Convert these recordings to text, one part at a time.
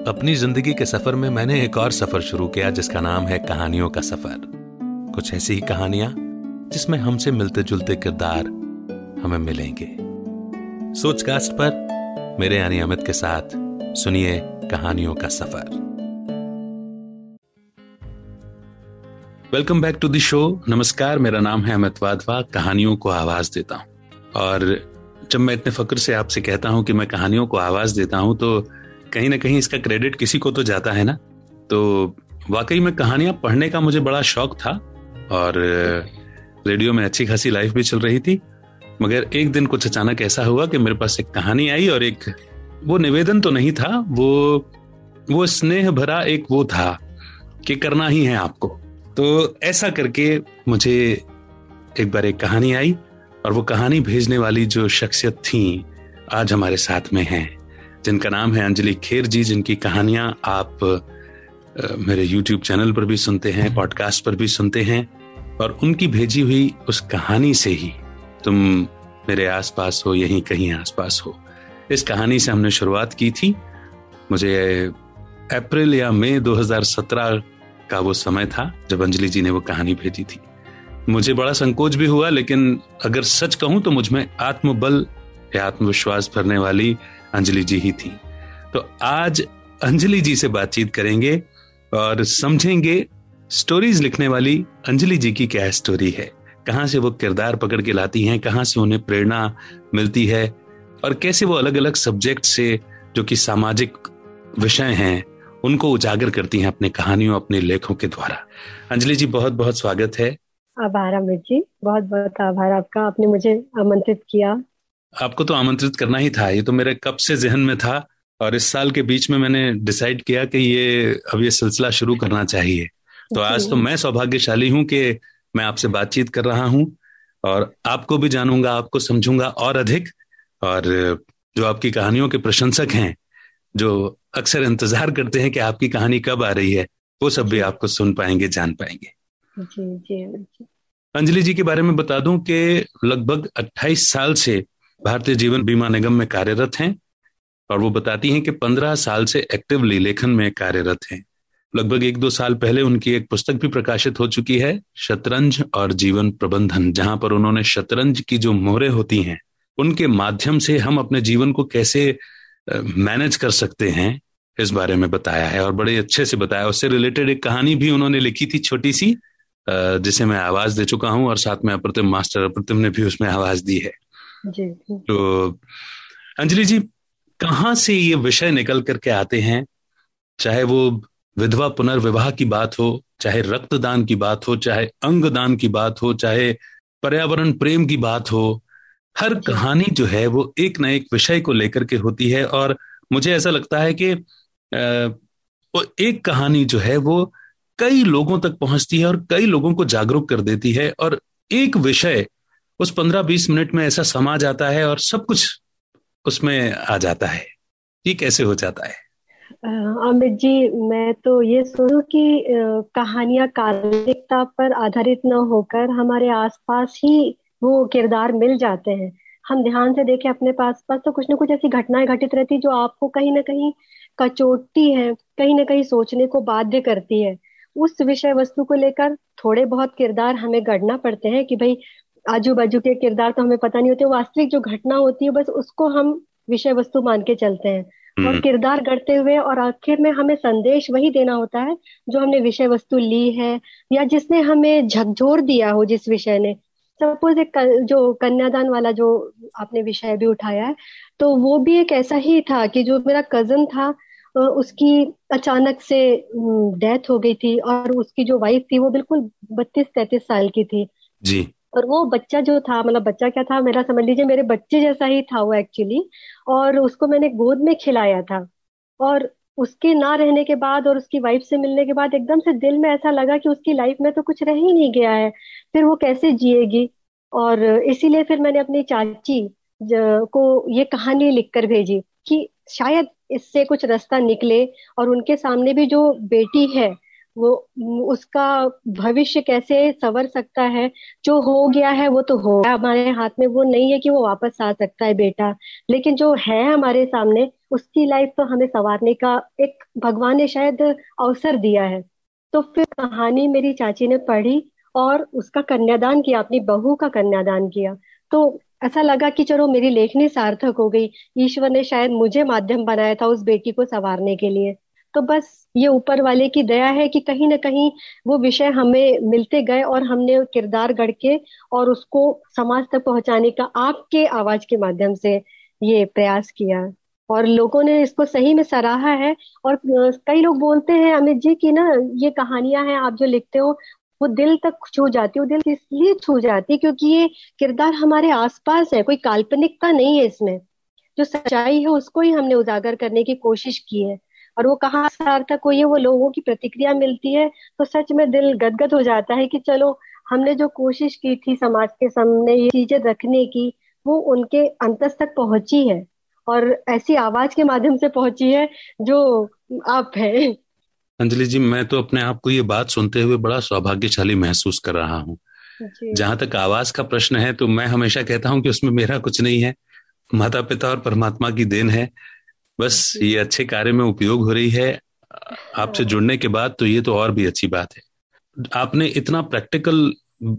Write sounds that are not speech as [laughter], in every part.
अपनी ज़िंदगी के सफ़र में मैंने एक और सफ़र शुरू किया, जिसका नाम है कहानियों का सफ़र। कुछ ऐसी ही कहानियाँ, जिसमें हमसे मिलते जुलते किरदार हमें मिलेंगे। सोचकास्ट पर मेरे यानी अमित के साथ सुनिए कहानियों का सफ़र। Welcome back to the show नमस्कार, मेरा नाम है अमित वाधवा, कहानियों को आवाज़ देता हूँ। और जब मैं इतने फक्र से आपसे कहता हूँ कि मैं कहानियों को आवाज़ देता हूँ तो कहीं ना कहीं इसका क्रेडिट किसी को तो जाता है ना? तो वाकई में कहानियाँ पढ़ने का मुझे बड़ा शौक था और रेडियो में अच्छी खासी लाइफ भी चल रही थी। मगर एक दिन कुछ अचानक ऐसा हुआ कि मेरे पास एक कहानी आई और एक वो निवेदन तो नहीं था वो वो स्नेह भरा एक वो था कि करना ही है आपको। तो ऐसा करके मुझे एक बार एक कहानी आई और वो कहानी भेजने वाली जो शख्सियत थी आज हमारे साथ में हैं। जिनका नाम है अंजलि खेर जी जिनकी कहानियाँ आप मेरे YouTube चैनल पर भी सुनते हैं, पॉडकास्ट पर भी सुनते हैं, और उनकी भेजी हुई उस कहानी से ही तुम मेरे आसपास हो, यहीं कहीं आसपास हो। इस कहानी से हमने शुरुआत की थी। मुझे अप्रैल या मई 2017 का वो समय था जब अंजलि जी ने वो कहानी भेजी थी। मुझे बड़ा संकोच भी हुआ, लेकिन अगर सच कहूँ तो मुझमें आत्मबल या आत्मविश्वास भरने वाली अंजलि जी ही थी। तो आज अंजलि जी से बातचीत करेंगे और समझेंगे स्टोरीज लिखने वाली अंजलि जी की क्या स्टोरी है। कहाँ से वो किरदार पकड़ के लाती हैं, कहाँ से उन्हें प्रेरणा मिलती है और कैसे वो अलग अलग सब्जेक्ट से जो कि सामाजिक विषय हैं, उनको उजागर करती हैं अपने कहानियों, अपने लेखों के द्वारा। अंजलि जी बहुत बहुत स्वागत है। आभार, अमित जी बहुत बहुत आभार आपका। आपने मुझे आमंत्रित किया। आपको तो आमंत्रित करना ही था। ये तो मेरे कब से जहन में था और इस साल के बीच में मैंने डिसाइड किया कि ये अब ये सिलसिला शुरू करना चाहिए। तो आज तो मैं सौभाग्यशाली हूँ कि मैं आपसे बातचीत कर रहा हूँ और आपको भी जानूँगा आपको समझूँगा और अधिक। और जो आपकी कहानियों के प्रशंसक हैं जो अक्सर इंतज़ार करते हैं कि आपकी कहानी कब आ रही है वो सब भी आपको सुन पाएँगे जान पाएँगे। जी जी अंजलि जी के बारे में बता दूँ कि लगभग 28 साल से भारतीय जीवन बीमा निगम में कार्यरत हैं और वो बताती हैं कि पंद्रह साल से एक्टिवली लेखन में कार्यरत हैं। लगभग एक दो साल पहले उनकी एक पुस्तक भी प्रकाशित हो चुकी है, शतरंज और जीवन प्रबंधन, जहाँ पर उन्होंने शतरंज की जो मोहरे होती हैं, उनके माध्यम से हम अपने जीवन को कैसे मैनेज कर सकते हैं, इस बारे में बताया है और बड़े अच्छे से बताया। उससे रिलेटेड एक कहानी भी उन्होंने लिखी थी छोटी सी जिसे मैं आवाज़ दे चुका हूँ और साथ में अप्रतिम मास्टर अप्रतिम ने भी उसमें आवाज़ दी है। जी तो अंजलि जी कहाँ से ये विषय निकल करके आते हैं? चाहे वो विधवा पुनर्विवाह की बात हो चाहे रक्तदान की बात हो चाहे अंगदान की बात हो चाहे पर्यावरण प्रेम की बात हो हर कहानी जो है वो एक न एक विषय को लेकर के होती है और मुझे ऐसा लगता है कि वो एक कहानी जो है वो कई लोगों तक पहुँचती है और कई लोगों को जागरूक कर देती है और एक विषय उस पंद्रह बीस मिनट में ऐसा समा जाता है और सब कुछ उसमें आ जाता है। ये कैसे हो जाता है? अमित जी, मैं तो ये सोचू कि कहानियाँ काल्पनिकता पर आधारित न होकर हमारे आसपास ही वो किरदार मिल जाते हैं। हम ध्यान से देखें, अपने पास पास तो कुछ ना कुछ ऐसी घटनाएँ घटित रहती जो आपको कहीं ना कहीं कचोटती है, कहीं ना कहीं सोचने को बाध्य करती है। उस विषय वस्तु को लेकर थोड़े बहुत किरदार हमें गढ़ना पड़ते हैं कि भाई आजू बाजू के किरदार तो हमें पता नहीं होते वास्तविक जो घटना होती है बस उसको हम विषय वस्तु मान के चलते हैं। और हम्म, किरदार गढ़ते हुए और आखिर में हमें संदेश वही देना होता है जो हमने विषय वस्तु ली है या जिसने हमें झकझोर दिया हो जिस विषय ने। सपोज़ एक जो कन्यादान वाला जो आपने विषय भी उठाया है तो वो भी एक ऐसा ही था कि जो मेरा कज़न था उसकी अचानक से डेथ हो गई थी और उसकी जो वाइफ थी वो बिल्कुल बत्तीस तैतीस साल की थी। जी। और वो बच्चा जो था मतलब बच्चा क्या था, मेरा समझ लीजिए मेरे बच्चे जैसा ही था वो एक्चुअली और उसको मैंने गोद में खिलाया था। और उसके ना रहने के बाद और उसकी वाइफ से मिलने के बाद एकदम से दिल में ऐसा लगा कि उसकी लाइफ में तो कुछ रह ही नहीं गया है। फिर वो कैसे जिएगी? और इसीलिए फिर मैंने अपनी चाची को ये कहानी लिखकर भेजी कि शायद इससे कुछ रास्ता निकले और उनके सामने भी जो बेटी है वो, उसका भविष्य कैसे संवर सकता है? जो हो गया है, वो तो हो गया। हमारे हाथ में वो नहीं है कि वो वापस आ सकता है, बेटा। लेकिन जो है हमारे सामने, उसकी लाइफ तो हमें संवारने का एक भगवान ने शायद अवसर दिया है। तो फिर कहानी मेरी चाची ने पढ़ी और उसका कन्यादान किया, अपनी बहू का कन्यादान किया। तो ऐसा लगा कि चलो मेरी लेखनी सार्थक हो गई। ईश्वर ने शायद मुझे माध्यम बनाया था उस बेटी को संवारने के लिए। तो बस ये ऊपर वाले की दया है कि कहीं ना कहीं वो विषय हमें मिलते गए और हमने किरदार गढ़ के और उसको समाज तक पहुँचाने का आपके आवाज़ के माध्यम से ये प्रयास किया। और लोगों ने इसको सही में सराहा है और कई लोग बोलते हैं, अमित जी, की ना ये कहानियाँ हैं, आप जो लिखते हो, वो दिल तक छू जाती है, दिल इसलिए छू जाती है क्योंकि ये किरदार हमारे आसपास है, कोई काल्पनिकता नहीं है इसमें। जो सच्चाई है, उसको ही हमने उजागर करने की कोशिश की है। और वो कहाँ सार्थक हुई है वो लोगों की प्रतिक्रिया मिलती है तो सच में दिल गदगद हो जाता है कि चलो हमने जो कोशिश की थी समाज के सामने ये चीज़ें रखने की वो उनके अंतस तक पहुँची है और ऐसी आवाज़ के माध्यम से पहुँची है जो आप है। अंजलि जी मैं तो अपने आप को ये बात सुनते हुए बड़ा सौभाग्यशाली महसूस कर रहा हूँ। जहाँ तक आवाज़ का प्रश्न है तो मैं हमेशा कहता हूँ कि उसमें मेरा कुछ नहीं है। माता पिता और परमात्मा की देन है। बस ये अच्छे कार्य में उपयोग हो रही है। आपसे जुड़ने के बाद तो ये तो और भी अच्छी बात है। आपने इतना प्रैक्टिकल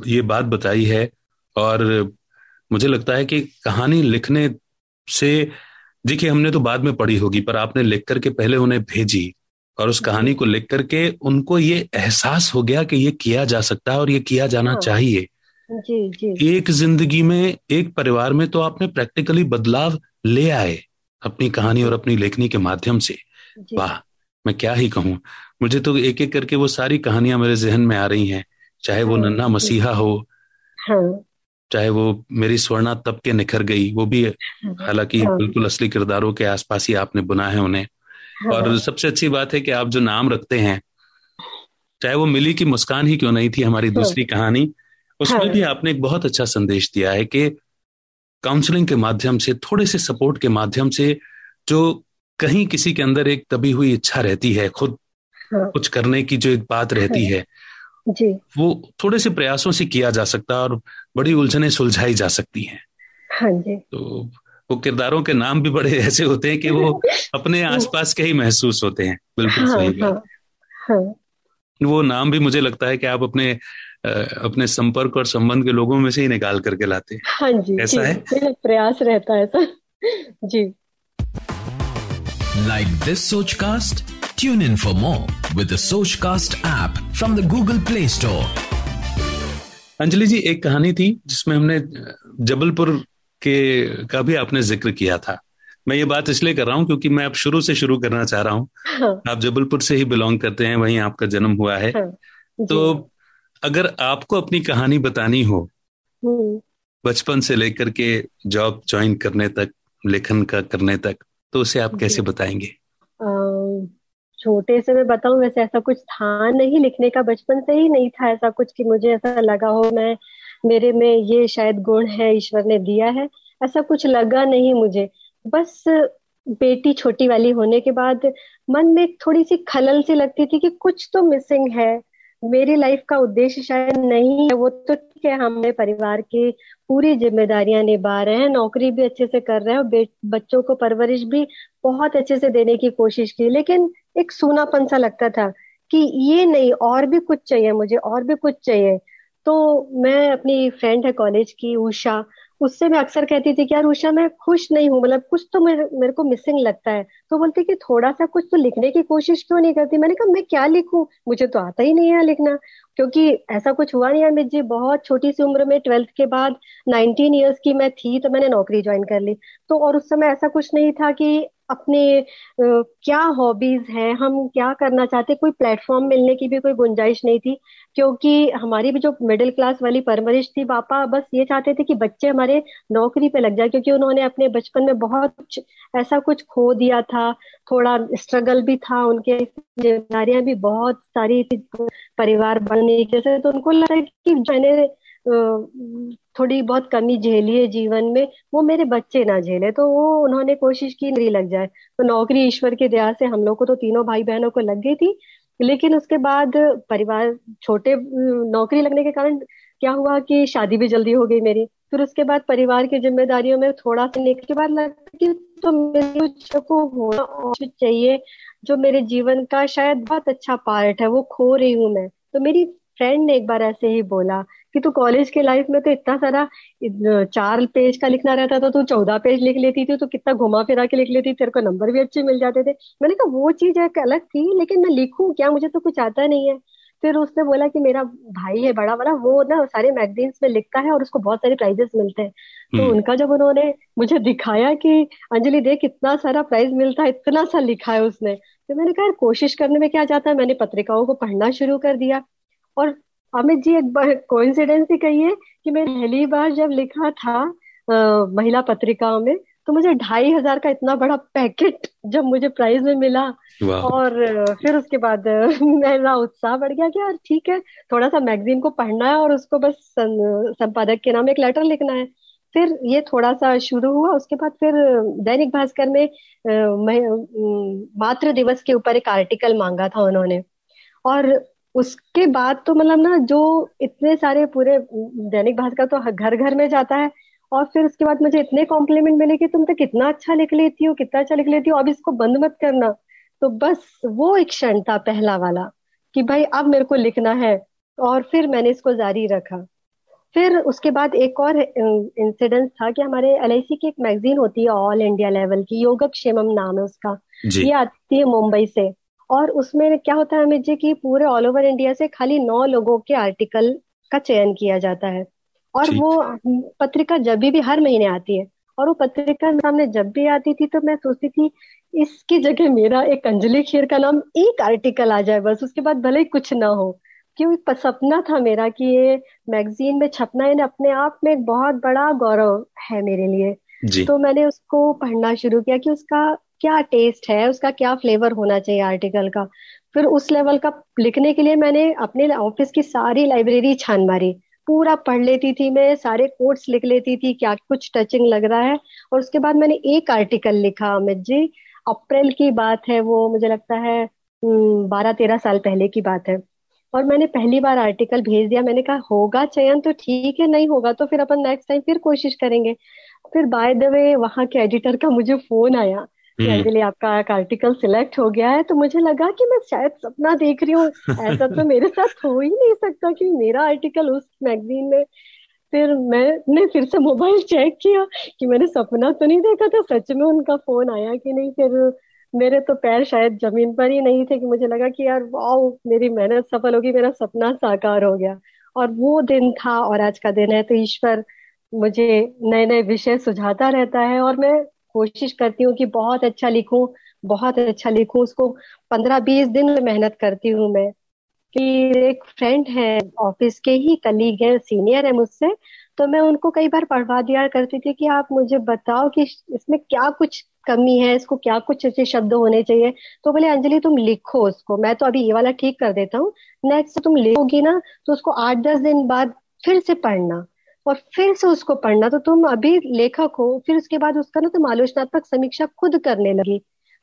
ये बात बताई है और मुझे लगता है कि कहानी लिखने से देखिए हमने तो बाद में पढ़ी होगी पर आपने लिख करके पहले उन्हें भेजी और उस कहानी को लिख करके उनको ये एहसास हो गया कि ये किया जा सकता है और ये किया जाना हाँ। चाहिए। जी जी। एक ज़िंदगी में एक परिवार में तो आपने प्रैक्टिकली बदलाव ले आए। अपनी कहानी और अपनी लेखनी के माध्यम से। वाह मैं क्या ही कहूँ? मुझे तो एक एक करके वो सारी कहानियाँ मेरे जहन में आ रही हैं चाहे वो नन्ना मसीहा हो। हाँ। चाहे वो मेरी स्वर्णा तब के निखर गई वो भी हालाँकि हाँ। बिल्कुल असली किरदारों के आसपास ही आपने बुना है उन्हें। हाँ, और सबसे अच्छी बात है कि आप जो नाम रखते हैं चाहे वो मिली की मुस्कान ही क्यों नहीं थी हमारी दूसरी कहानी उसमें हाँ। भी आपने एक बहुत अच्छा संदेश दिया है कि काउंसलिंग के माध्यम से थोड़े से सपोर्ट के माध्यम से जो कहीं किसी के अंदर एक दबी हुई इच्छा रहती है खुद हाँ। कुछ करने की जो एक बात रहती है। जी। वो थोड़े से प्रयासों से किया जा सकता है और बड़ी उलझने सुलझाई जा सकती हैं। हाँ जी। तो वो किरदारों के नाम भी बड़े ऐसे होते हैं कि वो अपने [laughs] आसपास के ही महसूस होते हैं। बिल्कुल हाँ सही हाँ। हाँ। वो नाम भी मुझे लगता है कि आप अपने अपने संपर्क और संबंध के लोगों में से ही निकाल करके लाते हैं। हाँ जी ऐसा है? मेरा प्रयास रहता है ऐसा। जी। Like this Sochcast? Tune in for more with the Sochcast app from the Google Play Store. Anjali ji एक कहानी थी जिसमें हमने जबलपुर के का भी आपने ज़िक्र किया था। मैं ये बात इसलिए कर रहा हूँ क्योंकि मैं अब शुरू से शुरू करना चाह रहा हूँ। हाँ। आप जबलपुर से ही बिलोंग करते हैं वहीं आपका जन्म हुआ है। हाँ। तो अगर आपको अपनी कहानी बतानी हो हम्म। बचपन से लेकर के जॉब ज्वाइन करने तक लेखन का करने तक तो उसे आप कैसे बताएँगे? छोटे से मैं बताऊँ वैसे ऐसा कुछ था नहीं लिखने का बचपन से ही नहीं था ऐसा कुछ कि मुझे ऐसा लगा हो मैं मेरे में ये शायद गुण है ईश्वर ने दिया है ऐसा कुछ लगा नहीं मुझे। बस बेटी छोटी वाली होने के बाद मन में थोड़ी सी खलल सी लगती थी कि कुछ तो मिसिंग है। मेरी लाइफ का उद्देश्य शायद नहीं है, वो तो ठीक है, हमने परिवार की पूरी जिम्मेदारियाँ निभा रहे हैं, नौकरी भी अच्छे से कर रहे हैं और बच्चों को परवरिश भी बहुत अच्छे से देने की कोशिश की, लेकिन एक सूनापन सा लगता था कि ये नहीं, और भी कुछ चाहिए मुझे, और भी कुछ चाहिए। तो मैं अपनी फ्रेंड है कॉलेज की, उषा उससे मैं अक्सर कहती थी कि यार उषा, मैं खुश नहीं हूँ मतलब कुछ तो मेरे मेरे को मिसिंग लगता है। तो बोलती कि थोड़ा सा कुछ तो लिखने की कोशिश क्यों नहीं करती? मैंने कहा, मैं क्या लिखूं? मुझे तो आता ही नहीं है लिखना। क्योंकि ऐसा कुछ हुआ नहीं अमित जी, बहुत छोटी सी उम्र में ट्वेल्थ के बाद नाइनटीन ईयर्स की मैं थी तो मैंने नौकरी ज्वाइन कर ली। तो और उस समय ऐसा कुछ नहीं था कि अपने क्या हॉबीज हैं, हम क्या करना चाहते कोई प्लेटफॉर्म मिलने की भी कोई गुंजाइश नहीं थी, क्योंकि हमारी भी जो मिडिल क्लास वाली परवरिश थी, पापा बस ये चाहते थे कि बच्चे हमारे नौकरी पे लग जाए, क्योंकि उन्होंने अपने बचपन में बहुत कुछ, ऐसा कुछ खो दिया था, थोड़ा स्ट्रगल भी था उनके, जिम्मेदारियाँ भी बहुत सारी थी, परिवार बनने जैसे तो उनको लगा कि मैंने थोड़ी बहुत कमी झेली है जीवन में, वो मेरे बच्चे ना झेले तो वो, उन्होंने कोशिश की नौकरी लग जाए। तो नौकरी ईश्वर की दया से हम लोग को तो तीनों भाई बहनों को लग गई थी, लेकिन उसके बाद परिवार, छोटे नौकरी लगने के कारण क्या हुआ कि शादी भी जल्दी हो गई मेरी। फिर उसके बाद परिवार की जिम्मेदारियों में थोड़ा सा निकल के बाद लगता कि तो मेरे को होना चाहिए, जो मेरे जीवन का शायद बहुत अच्छा पार्ट है, वो खो रही हूँ मैं। तो मेरी फ्रेंड ने एक बार ऐसे ही बोला कि तू कॉलेज के लाइफ में तो इतना सारा चार पेज का लिखना रहता था तू चौदह पेज लिख लेती थी तो कितना घुमा फिरा के लिख लेती तेरे को नंबर भी अच्छे मिल जाते थे। मैंने कहा वो चीज़ एक अलग थी लेकिन मैं लिखूं क्या? मुझे तो कुछ आता नहीं है। फिर उसने बोला कि मेरा भाई है बड़ा वाला वो ना सारे मैगजीन्स में लिखता है और उसको बहुत सारे प्राइजेस मिलते हैं। तो हम्म। उनका जब उन्होंने मुझे दिखाया कि अंजलि देख इतना सारा प्राइज मिलता है इतना सा लिखा है उसने तो मैंने कहा कोशिश करने में क्या जाता है? मैंने पत्रिकाओं को पढ़ना शुरू कर दिया। और अमित जी एक बार कोइंसिडेंस ही कहिए कि मैं पहली बार जब लिखा था आ, महिला पत्रिकाओं में तो मुझे ढाई हज़ार का इतना बड़ा पैकेट जब मुझे प्राइज में मिला और फिर उसके बाद [laughs] मेरा उत्साह बढ़ गया कि यार ठीक है थोड़ा सा मैगजीन को पढ़ना है और उसको बस संपादक के नाम एक लेटर लिखना है। फिर ये थोड़ा सा शुरू हुआ उसके बाद फिर दैनिक भास्कर में मातृ दिवस के ऊपर एक आर्टिकल मांगा था उन्होंने। और उसके बाद तो मतलब ना जो इतने सारे पूरे दैनिक भास्कर तो घर घर में जाता है और फिर उसके बाद मुझे इतने कॉम्प्लीमेंट मिले कि तुम तो कितना अच्छा लिख लेती हो कितना अच्छा लिख लेती हो अब इसको बंद मत करना। तो बस वो एक क्षण था पहला वाला कि भाई अब मेरे को लिखना है और फिर मैंने इसको जारी रखा। फिर उसके बाद एक और इंसिडेंट था कि हमारे LIC की एक मैगजीन होती है ऑल इंडिया लेवल की योगक्षेमम नाम है उसका। ये आती है मुंबई से। और उसमें क्या होता है अमित जी की पूरे ऑल ओवर इंडिया से खाली नौ लोगों के आर्टिकल का चयन किया जाता है। और वो पत्रिका जब भी, भी हर महीने आती है। और वो पत्रिका सामने जब भी आती थी तो मैं सोचती थी इसकी जगह मेरा एक अंजलि खेर का नाम एक आर्टिकल आ जाए बस उसके बाद भले ही कुछ ना हो। क्योंकि सपना था मेरा कि ये मैगजीन में छपना है अपने आप में एक बहुत बड़ा गौरव है मेरे लिए। तो मैंने उसको पढ़ना शुरू किया कि उसका क्या टेस्ट है, उसका क्या फ्लेवर होना चाहिए आर्टिकल का? फिर उस लेवल का लिखने के लिए मैंने अपने ऑफ़िस की सारी लाइब्रेरी छान मारी। पूरा पढ़ लेती थी मैं, सारे कोट्स लिख लेती थी, क्या कुछ टचिंग लग रहा है। और उसके बाद मैंने एक आर्टिकल लिखा, अमित जी, अप्रैल की बात है वो, मुझे लगता है बारह तेरह साल पहले की बात है। और मैंने पहली बार आर्टिकल भेज दिया, मैंने कहा, होगा चयन तो ठीक है, नहीं होगा तो फिर अपन नेक्स्ट टाइम फिर कोशिश करेंगे। फिर बाय द वे वहाँ के एडिटर का मुझे फ़ोन आया। कि हम्म। आपका एक आर्टिकल सिलेक्ट हो गया है तो मुझे लगा कि मैं शायद सपना देख रही हूँ। ऐसा तो मेरे साथ हो ही नहीं सकता कि मेरा आर्टिकल उस मैगजीन में फिर मैंने फिर से मोबाइल चेक किया कि मैंने सपना तो नहीं देखा था सच में उनका फ़ोन आया कि नहीं। फिर मेरे तो पैर शायद ज़मीन पर ही नहीं थे कि मुझे लगा कि यार वाह मेरी मेहनत सफल होगी मेरा सपना साकार हो गया। और वो दिन था और आज का दिन है तो ईश्वर मुझे नए नए विषय सुझाता रहता है और मैं कोशिश करती हूँ कि बहुत अच्छा लिखूं, बहुत अच्छा लिखूं, उसको पंद्रह बीस दिन मेहनत करती हूँ मैं। कि एक फ्रेंड है ऑफ़िस के ही कलीग है सीनियर है मुझसे तो मैं उनको कई बार पढ़वा दिया करती थी कि आप मुझे बताओ कि इसमें क्या कुछ कमी है, इसको क्या कुछ ऐसे शब्द होने चाहिए। तो बोले, अंजलि, तुम लिखो उसको, मैं तो अभी ये वाला ठीक कर देता हूँ। नेक्स्ट तुम लिखोगी ना तो उसको आठ दस दिन बाद फिर से पढ़ना। और फिर से उसको पढ़ना। तो तुम अभी लेखक हो, फिर उसके बाद उसका ना तुम आलोचनात्मक समीक्षा खुद करने लगी।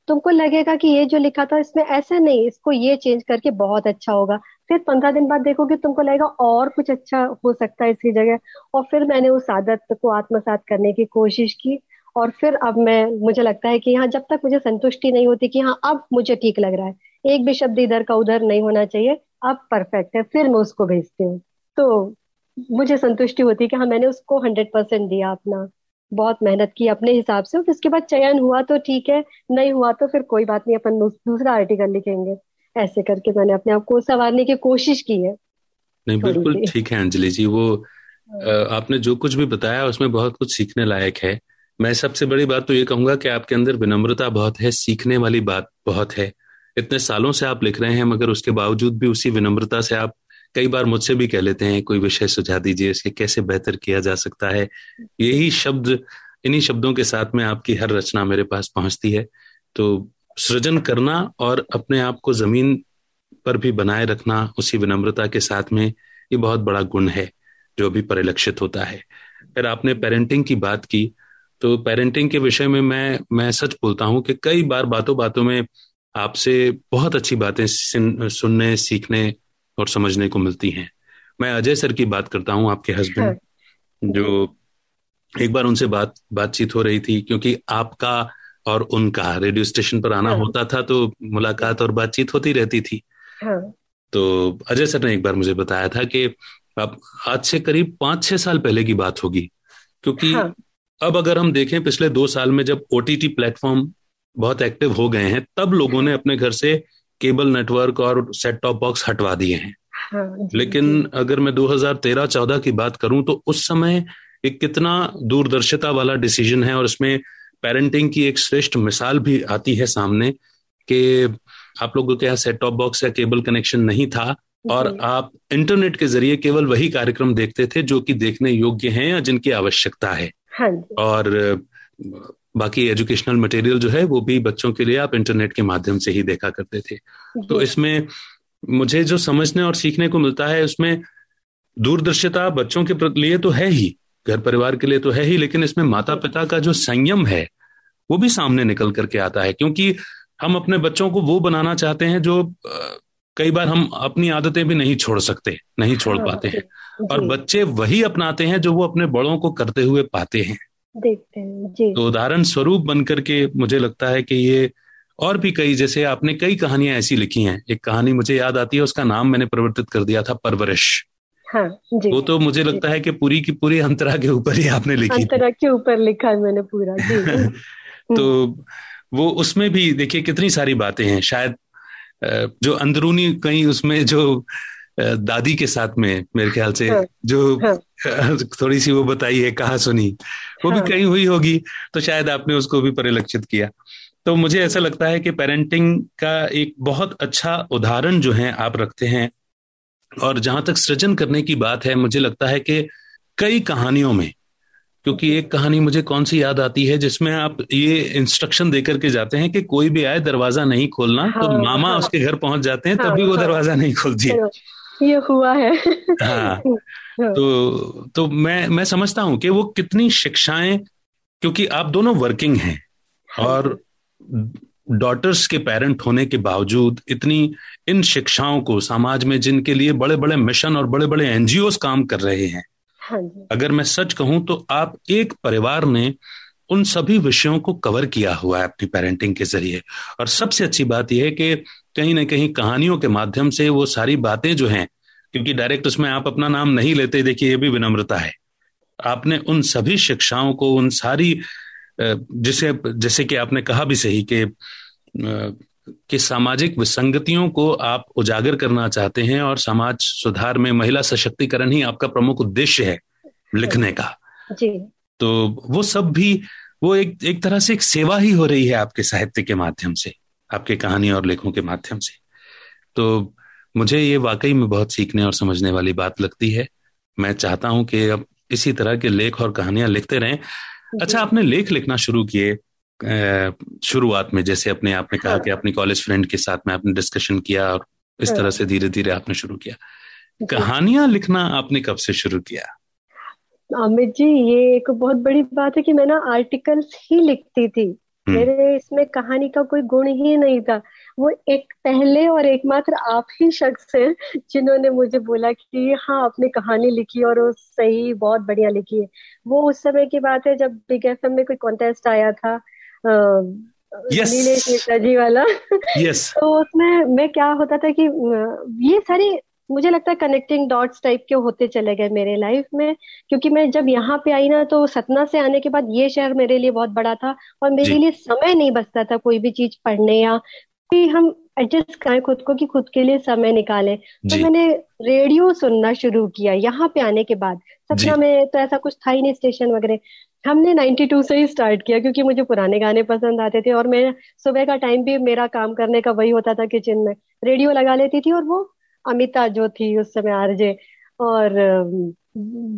तुमको लगेगा कि ये जो लिखा था, इसमें ऐसा नहीं, इसको ये चेंज करके बहुत अच्छा होगा। फिर पंद्रह दिन बाद देखोगे तुमको लगेगा और कुछ अच्छा हो सकता है इसकी जगह। और फिर मैंने उस आदत को आत्मसात करने की कोशिश की। और फिर अब मैं, मुझे लगता है कि हाँ जब तक मुझे संतुष्टि नहीं होती कि हाँ अब मुझे ठीक लग रहा है। एक भी शब्द इधर का उधर नहीं होना चाहिए। अब परफेक्ट है, फिर मैं उसको भेजती हूँ। तो मुझे संतुष्टि होती है कि हाँ मैंने उसको हंड्रेड परसेंट दिया अपना। बहुत मेहनत की अपने हिसाब से। और उसके बाद चयन हुआ तो ठीक है नहीं हुआ तो फिर कोई बात नहीं अपन दूसरा आर्टिकल लिखेंगे। ऐसे करके मैंने अपने आप को संवारने की कोशिश की है। नहीं बिल्कुल ठीक है अंजलि जी वो हाँ। आपने जो कुछ भी बताया उसमें बहुत कुछ सीखने लायक है। मैं सबसे बड़ी बात तो ये कहूँगा कि आपके अंदर विनम्रता बहुत है सीखने वाली बात बहुत है। इतने सालों से आप लिख रहे हैं मगर उसके बावजूद भी उसी विनम्रता से आप कई बार मुझसे भी कह लेते हैं, कोई विषय सुझा दीजिए इसके कैसे बेहतर किया जा सकता है? यही शब्द, इन्हीं शब्दों के साथ में आपकी हर रचना मेरे पास पहुँचती है। तो सृजन करना और अपने आप को ज़मीन पर भी बनाए रखना, उसी विनम्रता के साथ में, ये बहुत बड़ा गुण है, जो भी परिलक्षित होता है। फिर आपने पेरेंटिंग की बात की तो पेरेंटिंग के विषय में मैं मैं सच बोलता हूँ कि कई बार बातों बातों में आपसे बहुत अच्छी बातें सुनने, सीखने और समझने को मिलती हैं मैं अजय सर की बात करता हूँ आपके हस्बैंड हाँ। जो एक बार उनसे बात बातचीत हो रही थी क्योंकि आपका और उनका रेडियो स्टेशन पर आना हाँ। होता था तो मुलाकात और बातचीत होती रहती थी हाँ। तो अजय सर ने एक बार मुझे बताया था कि अब आज से करीब पाँच छह साल पहले की बात होगी क्योंकि. अब अगर हम देखें पिछले दो साल में जब ओटीटी प्लेटफॉर्म बहुत एक्टिव हो गए हैं तब लोगों ने अपने घर से केबल नेटवर्क और सेट टॉप बॉक्स हटवा दिए हैं। हाँ, लेकिन अगर मैं 2013-14 की बात करूँ तो उस समय एक कितना दूरदर्शिता वाला डिसीज़न है और इसमें पेरेंटिंग की एक श्रेष्ठ मिसाल भी आती है सामने कि आप लोगों के यहाँ सेट टॉप बॉक्स या केबल कनेक्शन नहीं था और आप इंटरनेट के ज़रिए केवल वही कार्यक्रम देखते थे जो कि देखने योग्य हैं या जिनकी आवश्यकता है। हाँ और बाकी एजुकेशनल मटेरियल जो है वो भी बच्चों के लिए आप इंटरनेट के माध्यम से ही देखा करते थे। तो इसमें मुझे जो समझने और सीखने को मिलता है उसमें दूरदर्शिता बच्चों के लिए तो है ही घर परिवार के लिए तो है ही लेकिन इसमें माता पिता का जो संयम है वो भी सामने निकल करके आता है क्योंकि हम अपने बच्चों को वो बनाना चाहते हैं जो कई बार हम अपनी आदतें भी नहीं छोड़ सकते नहीं छोड़ हाँ, पाते हैं। और बच्चे वही अपनाते हैं जो वो अपने बड़ों को करते हुए पाते हैं। देखते हैं जी। तो उदाहरण स्वरूप बनकर के मुझे लगता है कि ये और भी कई जैसे आपने कई कहानियाँ ऐसी लिखी हैं। एक कहानी मुझे याद आती है उसका नाम मैंने परिवर्तित कर दिया था परवरिश। हाँ, जी, वो तो मुझे लगता है कि पूरी की पूरी अंतरा के ऊपर ही आपने लिखी अंतरा के ऊपर लिखा है मैंने पूरा जी [laughs] तो वो उसमें भी देखिए कितनी सारी बातें हैं। शायद जो अंदरूनी कहीं उसमें जो दादी के साथ में मेरे ख्याल से हाँ, जो हाँ, [laughs] थोड़ी सी वो बताई है कहा सुनी। वो हाँ, भी कहीं हुई होगी तो शायद आपने उसको भी परिलक्षित किया। तो मुझे ऐसा लगता है कि पेरेंटिंग का एक बहुत अच्छा उदाहरण जो है आप रखते हैं और जहाँ तक सृजन करने की बात है मुझे लगता है कि कई कहानियों में क्योंकि एक कहानी मुझे कौन सी याद आती है जिसमें आप ये इंस्ट्रक्शन देकर के जाते हैं कि कोई भी आए दरवाज़ा नहीं खोलना तो हाँ, तो मामा हाँ, उसके घर पहुँच जाते हैं हाँ, तभी वो हाँ, दरवाज़ा नहीं खोलती है। ये हुआ हाँ, हाँ। तो तो मैं मैं समझता हूँ कि वो कितनी शिक्षाएँ क्योंकि आप दोनों वर्किंग हैं हाँ। और डॉटर्स के पेरेंट होने के बावजूद इतनी इन शिक्षाओं को समाज में जिनके लिए बड़े बड़े मिशन और बड़े बड़े एनजीओ काम कर रहे हैं। हाँ अगर मैं सच कहूँ तो आप एक परिवार ने उन सभी विषयों को कवर किया हुआ है अपनी पेरेंटिंग के ज़रिए। और सबसे अच्छी बात यह है कि कहीं ना कहीं कहानियों के माध्यम से वो सारी बातें जो हैं क्योंकि डायरेक्ट उसमें आप अपना नाम नहीं लेते देखिए ये भी विनम्रता है। आपने उन सभी शिक्षाओं को उन सारी जिसे जैसे कि आपने कहा भी सही कि कि सामाजिक विसंगतियों को आप उजागर करना चाहते हैं और समाज सुधार में महिला सशक्तिकरण ही आपका प्रमुख उद्देश्य है लिखने का। जी। तो वो सब भी वो एक एक तरह से एक सेवा ही हो रही है आपके साहित्य के माध्यम से आपके कहानी और लेखों के माध्यम से। तो मुझे ये वाकई में बहुत सीखने और समझने वाली बात लगती है। मैं चाहता हूँ कि अब इसी तरह के लेख और कहानियाँ लिखते रहें। अच्छा आपने लेख लिखना शुरू किए शुरुआत में जैसे अपने आपने कहा हाँ। कि अपनी कॉलेज फ्रेंड के साथ में आपने डिस्कशन किया और इस तरह हाँ। से धीरे धीरे आपने शुरू किया। कहानियाँ लिखना आपने कब से शुरू किया? अमित जी ये एक बहुत बड़ी बात है कि मैं ना आर्टिकल्स ही लिखती थी। हम्म। मेरे इसमें कहानी का कोई गुण ही नहीं था। वो एक पहले और एकमात्र आप ही शख्स हैं जिन्होंने मुझे बोला कि हाँ आपने कहानी लिखी और वो सही बहुत बढ़िया लिखी है वो उस समय की बात है जब बिग एफएम में कोई कॉन्टेस्ट आया था yes. नीलेश मिश्रा जी वाला yes. [laughs] तो उसमें मैं क्या होता था कि ये सारे मुझे लगता है कनेक्टिंग डॉट्स टाइप के होते चले गए मेरे लाइफ में क्योंकि मैं जब यहाँ पे आई ना तो सतना से आने के बाद ये शहर मेरे लिए बहुत बड़ा था और मेरे लिए समय नहीं बचता था कोई भी चीज़ पढ़ने या कि हम एडजस्ट करें खुद को कि खुद के लिए समय निकालें। तो मैंने रेडियो सुनना शुरू किया यहाँ पे आने के बाद। सपना में तो ऐसा कुछ था ही नहीं स्टेशन वगैरह। हमने 92 से ही स्टार्ट किया क्योंकि मुझे पुराने गाने पसंद आते थे और मैं सुबह का टाइम भी मेरा काम करने का वही होता था किचन में। रेडियो लगा लेती थी और वो अमिता जो थी उस समय आरजे और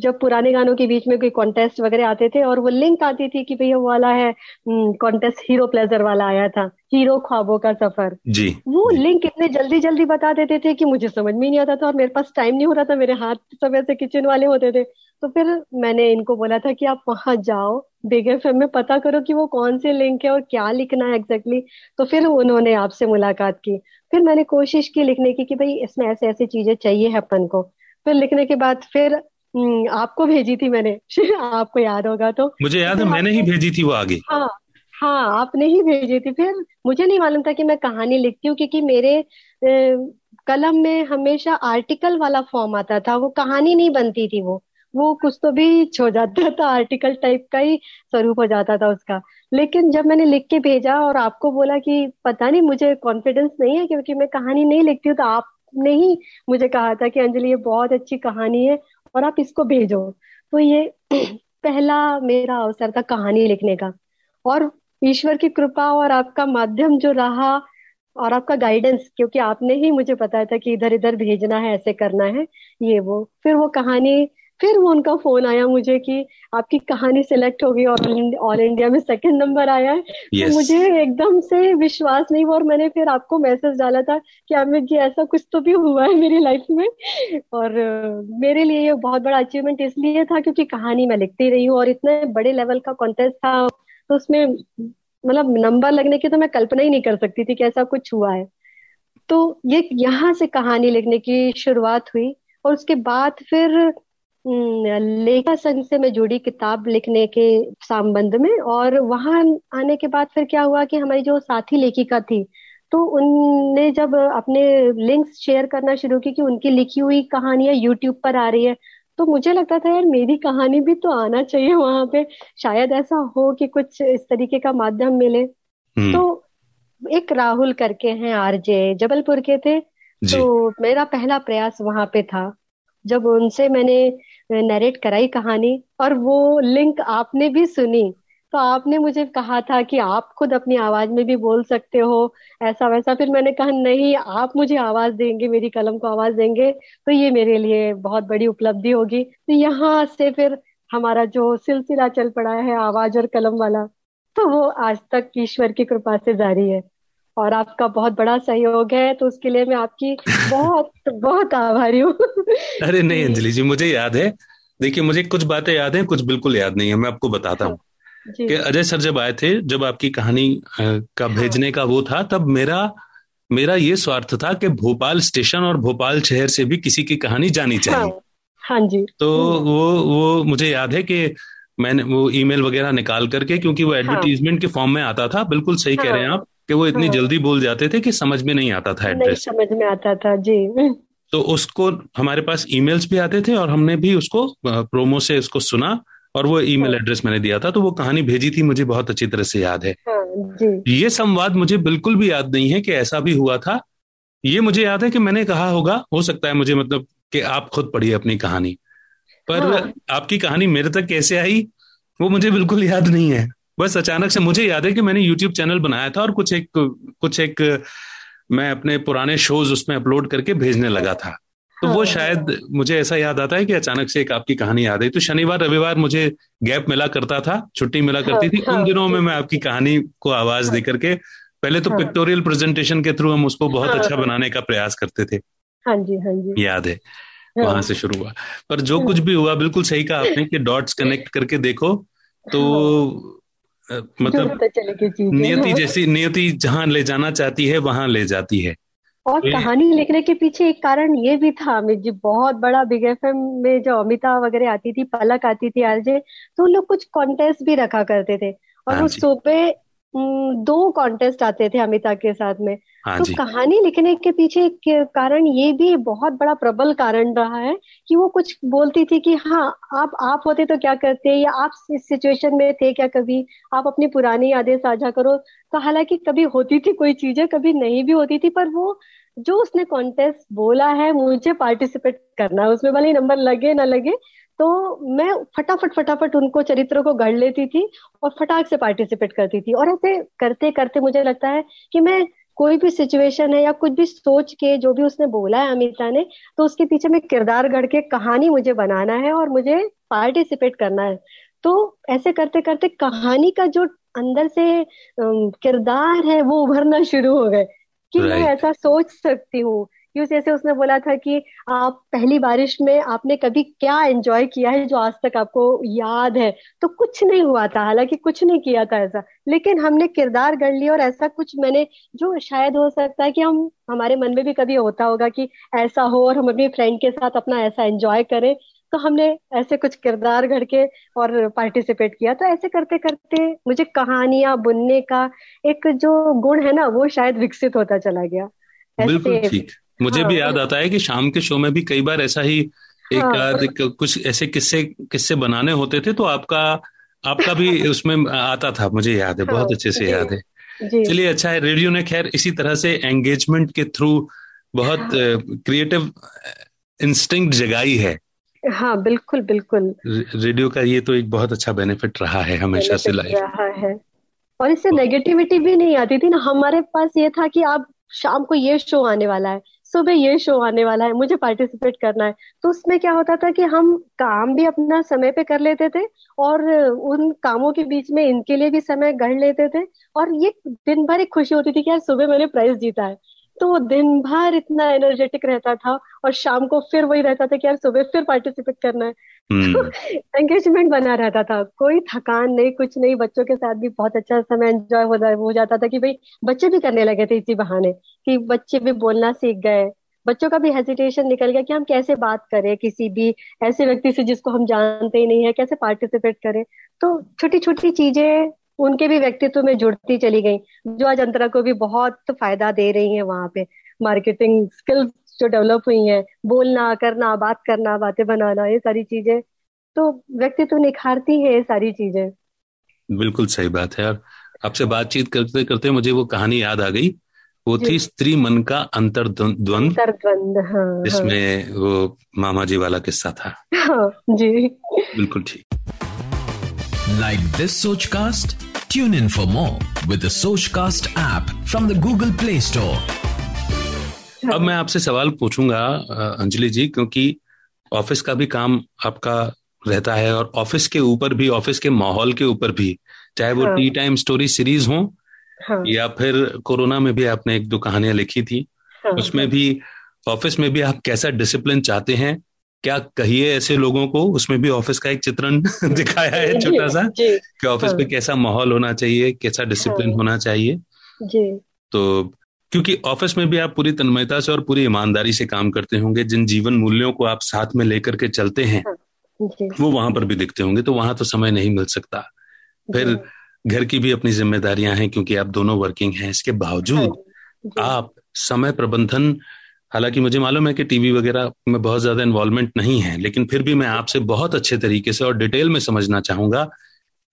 जब पुराने गानों के बीच में कोई कॉन्टेस्ट वगैरह आते थे और वो लिंक आती थी कि भैया वो वाला है कॉन्टेस्ट हीरो प्लेजर वाला आया था हीरो ख्वाबों का सफ़र। जी वो जी. लिंक इतने जल्दी जल्दी बता देते थे कि मुझे समझ में नहीं आता था और मेरे पास टाइम नहीं हो रहा था मेरे हाथ सब ऐसे किचन वाले होते थे। तो फिर मैंने इनको बोला था कि आप वहाँ जाओ बिग एफ़ में पता करो कि वो कौन से लिंक है और क्या लिखना है एग्जैक्टली तो फिर उन्होंने आपसे मुलाकात की। फिर मैंने कोशिश की लिखने की कि भाई इसमें ऐसे ऐसी चीज़ें चाहिए है अपन को। फिर लिखने के बाद फिर हम्म, आपको भेजी थी मैंने। [laughs] आपको याद होगा तो। मुझे याद है मैंने ही भेजी थी वो आगे। हाँ हाँ आपने ही भेजी थी। फिर मुझे नहीं मालूम था कि मैं कहानी लिखती हूँ क्योंकि मेरे ए, कलम में हमेशा आर्टिकल वाला फॉर्म आता था। वो कहानी नहीं बनती थी वो। वो कुछ तो भी हो जाता था आर्टिकल टाइप का ही स्वरूप हो जाता था उसका। लेकिन जब मैंने लिख के भेजा और आपको बोला कि पता नहीं मुझे कॉन्फिडेंस नहीं है क्योंकि मैं कहानी नहीं लिखती हूँ तो आपने ही मुझे कहा था कि अंजलि, ये बहुत अच्छी कहानी है और आप इसको भेजो। तो ये [clears throat] पहला मेरा अवसर था कहानी लिखने का। और ईश्वर की कृपा और आपका माध्यम जो रहा और आपका गाइडेंस क्योंकि आपने ही मुझे बताया था कि इधर इधर भेजना है, ऐसे करना है, ये वो। फिर वो कहानी फिर वो उनका फ़ोन आया मुझे कि आपकी कहानी सिलेक्ट हो गई और ऑल इंडिया में सेकंड नंबर आया है। तो yes. तो मुझे एकदम से विश्वास नहीं हुआ और मैंने फिर आपको मैसेज डाला था कि अमित जी ऐसा कुछ तो भी हुआ है मेरी लाइफ में। और मेरे लिए ये बहुत बड़ा अचीवमेंट इसलिए था क्योंकि कहानी मैं लिखती रही हूँ और इतने बड़े लेवल का कॉन्टेस्ट था तो उसमें मतलब नंबर लगने की तो मैं कल्पना ही नहीं कर सकती थी कि ऐसा कुछ हुआ है। तो ये यहाँ से कहानी लिखने की शुरुआत हुई और उसके बाद फिर लेखा संघ से मैं जुड़ी किताब लिखने के संबंध में और वहाँ आने के बाद फिर क्या हुआ कि हमारी जो साथी लेखिका थी तो उनने जब अपने लिंक्स शेयर करना शुरू की कि उनकी लिखी हुई कहानियाँ यूट्यूब पर आ रही है तो मुझे लगता था यार मेरी कहानी भी तो आना चाहिए वहाँ पे। शायद ऐसा हो कि कुछ इस तरीके का माध्यम मिले। तो एक राहुल करके हैं आरजे जबलपुर के थे तो मेरा पहला प्रयास वहाँ पे था। जब उनसे मैंने नरेट कराई कहानी और वो लिंक आपने भी सुनी तो आपने मुझे कहा था कि आप खुद अपनी आवाज़ में भी बोल सकते हो, ऐसा वैसा। फिर मैंने कहा, नहीं, आप मुझे आवाज़ देंगे, मेरी कलम को आवाज़ देंगे तो ये मेरे लिए बहुत बड़ी उपलब्धि होगी। तो यहाँ से फिर हमारा जो सिलसिला चल पड़ा है आवाज़ और कलम वाला तो वो आज तक ईश्वर की कृपा से जारी है। और आपका बहुत बड़ा सहयोग है तो उसके लिए मैं आपकी बहुत [laughs] बहुत आभारी हूँ। अरे नहीं अंजलि जी मुझे याद है। देखिए मुझे कुछ बातें याद हैं कुछ बिल्कुल याद नहीं है मैं आपको बताता हूँ। हाँ, कि अजय सर जब आए थे जब आपकी कहानी का हाँ। भेजने का वो था तब मेरा मेरा ये स्वार्थ था कि भोपाल स्टेशन और भोपाल शहर से भी किसी की कहानी जानी हाँ, चाहिए। हाँ, हाँ जी। तो। वो वो मुझे याद है कि मैंने वो ईमेल वगैरह निकाल करके क्योंकि वो एडवर्टीजमेंट हाँ, के फॉर्म में आता था बिल्कुल सही हाँ, कह रहे हैं। आप। कि वो इतनी हाँ, जल्दी बोल जाते थे कि समझ में नहीं आता था एड्रेस समझ में आता था जी। तो उसको हमारे पास ईमेल्स भी आते थे और हमने भी उसको प्रोमो से उसको सुना और वो ईमेल हाँ। एड्रेस मैंने दिया था। तो वो कहानी भेजी थी मुझे बहुत अच्छी तरह से याद है। हाँ, जी। ये संवाद मुझे बिल्कुल भी याद नहीं है कि ऐसा भी हुआ था। ये मुझे याद है कि मैंने कहा होगा हो सकता है मुझे मतलब कि आप खुद पढ़िए अपनी कहानी। पर हाँ। आपकी कहानी मेरे तक कैसे आई वो मुझे बिल्कुल याद नहीं है। बस अचानक से मुझे याद है कि मैंने यूट्यूब चैनल बनाया था और कुछ एक कुछ एक मैं अपने पुराने शोज़ उसमें अपलोड करके भेजने लगा था। तो वो हाँ। शायद मुझे ऐसा याद आता है कि अचानक से एक आपकी कहानी याद आई। तो शनिवार रविवार मुझे गैप मिला करता था छुट्टी मिला करती थी। हाँ, उन दिनों में मैं आपकी कहानी को आवाज़ हाँ। दे करके पहले तो पिक्टोरियल प्रेजेंटेशन के थ्रू हम उसको बहुत अच्छा बनाने का प्रयास करते थे। हाँ जी हाँ जी। याद है। वहाँ से शुरू हुआ। पर जो कुछ भी हुआ बिल्कुल सही कहा आपने कि डॉट्स कनेक्ट करके देखो तो मतलब नियति जैसी नियति जहाँ ले जाना चाहती है वहाँ ले जाती है। और कहानी लिखने के पीछे एक कारण ये भी था अमित जी बहुत बड़ा बिग एफ़ एम में जो अमिता वगैरह आती थी पलक आती थी आरजे तो उन लोग कुछ कॉन्टेस्ट भी रखा करते थे। और उस वो सुबह दो कॉन्टेस्ट आते थे अमिता के साथ में। हाँ तो कहानी लिखने के पीछे एक कारण ये भी बहुत बड़ा प्रबल कारण रहा है कि वो कुछ बोलती थी कि हाँ आप आप होते तो क्या करते या आप इस सिचुएशन में थे क्या कभी? आप अपनी पुरानी यादें साझा करो। तो हालाँकि कभी होती थी कोई चीज़ें कभी नहीं भी होती थी पर वो जो उसने कॉन्टेस्ट बोला है मुझे पार्टिसिपेट करना है। उसमें भले नंबर लगे ना लगे तो मैं फटाफट फटाफट उनको चरित्र को गढ़ लेती थी और फटाक से पार्टिसिपेट करती थी। और ऐसे करते करते मुझे लगता है कि मैं कोई भी सिचुएशन है या कुछ भी सोच के जो भी उसने बोला है अमिता ने तो उसके पीछे में किरदार गढ़ के कहानी मुझे बनाना है और मुझे पार्टिसिपेट करना है। तो ऐसे करते करते कहानी का जो अंदर से किरदार है वो उभरना शुरू हो गए कि मैं ऐसा सोच सकती हूँ। कि जैसे उसने बोला था कि आप पहली बारिश में आपने कभी क्या एंजॉय किया है जो आज तक आपको याद है? तो कुछ नहीं हुआ था, हालाँकि कुछ नहीं किया था ऐसा। लेकिन हमने किरदार गढ़ लिया और ऐसा कुछ मैंने, जो शायद हो सकता है कि हम, हमारे मन में भी कभी होता होगा कि ऐसा हो और हम अपनी फ्रेंड के साथ अपना ऐसा एंजॉय करें तो हमने ऐसे कुछ किरदार घड़ के और पार्टिसिपेट किया। तो ऐसे करते करते मुझे कहानियाँ, बुनने का एक जो गुण है ना, वो शायद विकसित होता चला गया। बिल्कुल ठीक। मुझे हाँ, भी याद आता है कि शाम के शो में भी कई बार ऐसा ही एक, हाँ, कुछ ऐसे किस्से किस्से बनाने होते थे तो आपका आपका भी उसमें आता था मुझे याद है हाँ, बहुत अच्छे से याद है। चलिए अच्छा है रेडियो ने खैर इसी तरह से एंगेजमेंट के थ्रू बहुत क्रिएटिव हाँ, इंस्टिंक्ट जगाई है। हाँ बिल्कुल बिल्कुल। रेडियो का ये तो एक बहुत अच्छा बेनिफिट रहा है हमेशा से लाइफ रहा है। और इससे नेगेटिविटी भी नहीं आती थी ना हमारे पास ये था कि आप शाम को ये शो आने वाला है। सुबह ये शो आने वाला है, मुझे पार्टिसिपेट करना है। तो उसमें क्या होता था कि हम काम भी अपना समय पे कर लेते थे और उन कामों के बीच में इनके लिए भी समय गढ़ लेते थे। और ये दिन भर एक खुशी होती थी कि यार सुबह मैंने प्राइज जीता है। तो दिन भर इतना एनर्जेटिक रहता था और शाम को फिर वही रहता था कि यार सुबह फिर पार्टिसिपेट करना है। तो एंगेजमेंट हम्म। बना रहता था। कोई थकान नहीं कुछ नहीं बच्चों के साथ भी बहुत अच्छा समय एंजॉय हो जाता था कि भाई बच्चे भी करने लगे थे इसी बहाने कि बच्चे भी बोलना सीख गए। बच्चों का भी हेजिटेशन निकल गया कि हम कैसे बात करें किसी भी ऐसे व्यक्ति से जिसको हम जानते ही नहीं है कैसे पार्टिसिपेट करें। तो छोटी छोटी चीज़ें उनके भी व्यक्तित्व में जुड़ती चली गई जो आज अंतरा को भी बहुत फ़ायदा दे रही है वहाँ पे। मार्केटिंग स्किल्स जो डेवलप हुई हैं बोलना करना बात करना बातें बनाना ये सारी चीज़ें तो व्यक्तित्व निखारती है ये सारी चीज़ें। बिल्कुल सही बात है। और आपसे बातचीत करते करते मुझे वो कहानी याद आ गई। वो थी स्त्री मन का अंतर द्वंद हाँ, जिसमें हाँ। वो मामा जी वाला किस्सा था। हाँ, जी। बिल्कुल ठीक। Like this Soch cast in for more with the Soch cast app from the Google Play Store अब मैं आपसे सवाल पूछूँगा अंजलि जी क्योंकि ऑफ़िस का भी काम आपका रहता है और ऑफ़िस के ऊपर भी ऑफ़िस के माहौल के ऊपर भी चाहे वो हाँ. टी टाइम स्टोरी सीरीज़ हो हाँ. या फिर कोरोना में भी आपने एक दो कहानियाँ लिखी थी हाँ. उसमें भी ऑफ़िस में भी आप कैसा डिसिप्लिन चाहते हैं क्या कहिए ऐसे लोगों को? उसमें भी ऑफ़िस का एक चित्रण [laughs] दिखाया है छोटा सा कि ऑफ़िस हाँ. में कैसा माहौल होना चाहिए कैसा डिसिप्लिन हाँ. होना चाहिए। जी। तो क्योंकि ऑफ़िस में भी आप पूरी तन्मयता से और पूरी ईमानदारी से काम करते होंगे जिन जीवन मूल्यों को आप साथ में लेकर के चलते हैं हाँ, वो वहाँ पर भी दिखते होंगे तो वहाँ तो समय नहीं मिल सकता। फिर घर की भी अपनी जिम्मेदारियाँ हैं क्योंकि आप दोनों वर्किंग हैं इसके बावजूद हाँ, आप समय प्रबंधन हालाँकि मुझे मालूम है कि टीवी वगैरह में बहुत ज़्यादा इन्वॉल्वमेंट नहीं है लेकिन फिर भी मैं आपसे बहुत अच्छे तरीके से और डिटेल में समझना चाहूँगा।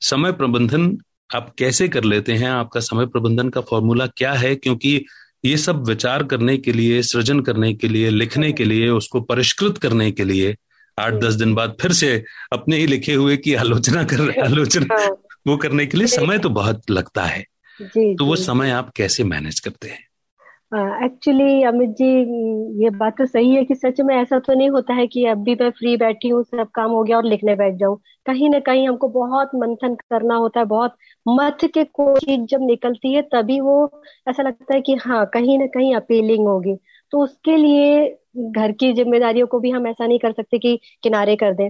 समय प्रबंधन आप कैसे कर लेते हैं? आपका समय प्रबंधन का फॉर्मूला क्या है? क्योंकि ये सब विचार करने के लिए सृजन करने के लिए लिखने के लिए उसको परिष्कृत करने के लिए आठ दस दिन बाद फिर से अपने ही लिखे हुए की आलोचना कर [laughs] आलोचना हाँ। वो करने के लिए समय तो बहुत लगता है। तो वो समय आप कैसे मैनेज करते हैं? एक्चुअली अमित जी, ये बात तो सही है कि सच में ऐसा तो नहीं होता है कि अभी मैं फ्री बैठी हूँ, सब काम हो गया और लिखने बैठ जाऊँ। कहीं ना कहीं हमको बहुत मंथन करना होता है, बहुत मथ के कोई चीज़ जब निकलती है तभी वो ऐसा लगता है कि हाँ कहीं ना कहीं अपीलिंग होगी। तो उसके लिए घर की जिम्मेदारियों को भी हम ऐसा नहीं कर सकते कि किनारे कर दें।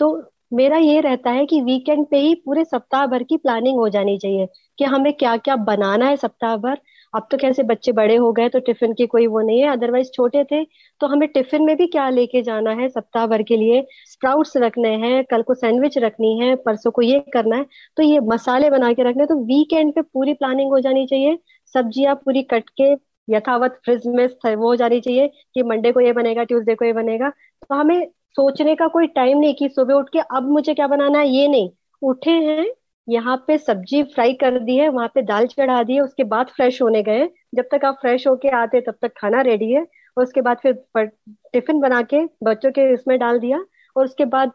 तो मेरा ये रहता है कि वीकेंड पे ही पूरे सप्ताह भर की प्लानिंग हो जानी चाहिए कि हमें क्या क्या बनाना है सप्ताह भर। अब तो कैसे बच्चे बड़े हो गए तो टिफ़िन की कोई वो नहीं है अदरवाइज़ छोटे थे। तो हमें टिफ़िन में भी क्या लेके जाना है सप्ताह भर के लिए? स्प्राउट्स रखने हैं, कल को सैंडविच रखनी है, परसों को ये करना है। तो ये मसाले बना के रखने तो वीकेंड पे पूरी प्लानिंग हो जानी चाहिए। सब्ज़ियाँ पूरी कट के यथावत फ्रिज में वो हो जानी चाहिए कि मंडे को ये बनेगा ट्यूसडे को ये बनेगा। तो हमें सोचने का कोई टाइम नहीं कि सुबह उठ के अब मुझे क्या बनाना है, ये नहीं। उठे हैं यहाँ पे सब्ज़ी फ्राई कर दी है, वहाँ पे दाल चढ़ा दी है, उसके बाद फ्रेश होने गए जब तक आप फ्रेश होके आते तब तक खाना रेडी है। और उसके बाद फिर टिफ़िन बना के बच्चों के इसमें डाल दिया। और उसके बाद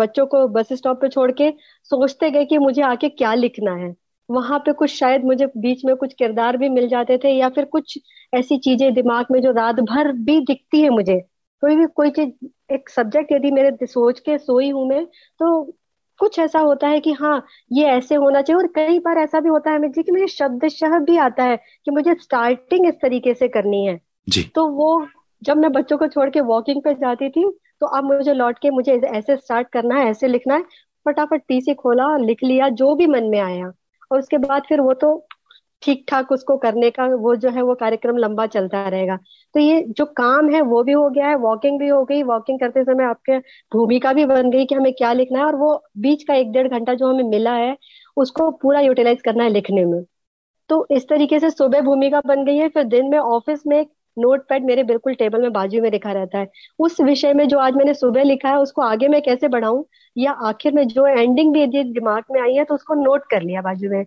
बच्चों को बस स्टॉप पे छोड़ के सोचते गए कि मुझे आके क्या लिखना है। वहाँ पे कुछ शायद मुझे बीच में कुछ किरदार भी मिल जाते थे या फिर कुछ ऐसी चीज़ें दिमाग में जो रात भर भी दिखती है मुझे। कोई भी, कोई चीज़, एक सब्जेक्ट यदि मेरे सोच के सोई हूँ मैं तो कुछ ऐसा होता है कि हाँ ये ऐसे होना चाहिए और कई बार ऐसा भी होता है अमित जी कि मुझे शब्द शह भी आता है कि मुझे स्टार्टिंग इस तरीके से करनी है। जी। तो वो जब मैं बच्चों को छोड़ के वॉकिंग पे जाती थी तो अब मुझे लौट के मुझे ऐसे स्टार्ट करना है ऐसे लिखना है फटाफट पीसी खोला लिख लिया जो भी मन में आया। और उसके बाद फिर वो तो ठीक ठाक उसको करने का वो जो है वो कार्यक्रम लंबा चलता रहेगा। तो ये जो काम है वो भी हो गया है वॉकिंग भी हो गई। वॉकिंग करते समय आपके भूमिका भी बन गई कि हमें क्या लिखना है और वो बीच का एक डेढ़ घंटा जो हमें मिला है, उसको पूरा यूटिलाइज करना है लिखने में। तो इस तरीके से सुबह भूमिका बन गई है, फिर दिन में ऑफ़िस में एक नोट पैड मेरे बिल्कुल टेबल में बाजू में लिखा रहता है। उस विषय में जो आज मैंने सुबह लिखा है, उसको आगे मैं कैसे बढ़ाऊं? या आखिर में जो एंडिंग भी दिमाग में आई है तो उसको नोट कर लिया बाजू में।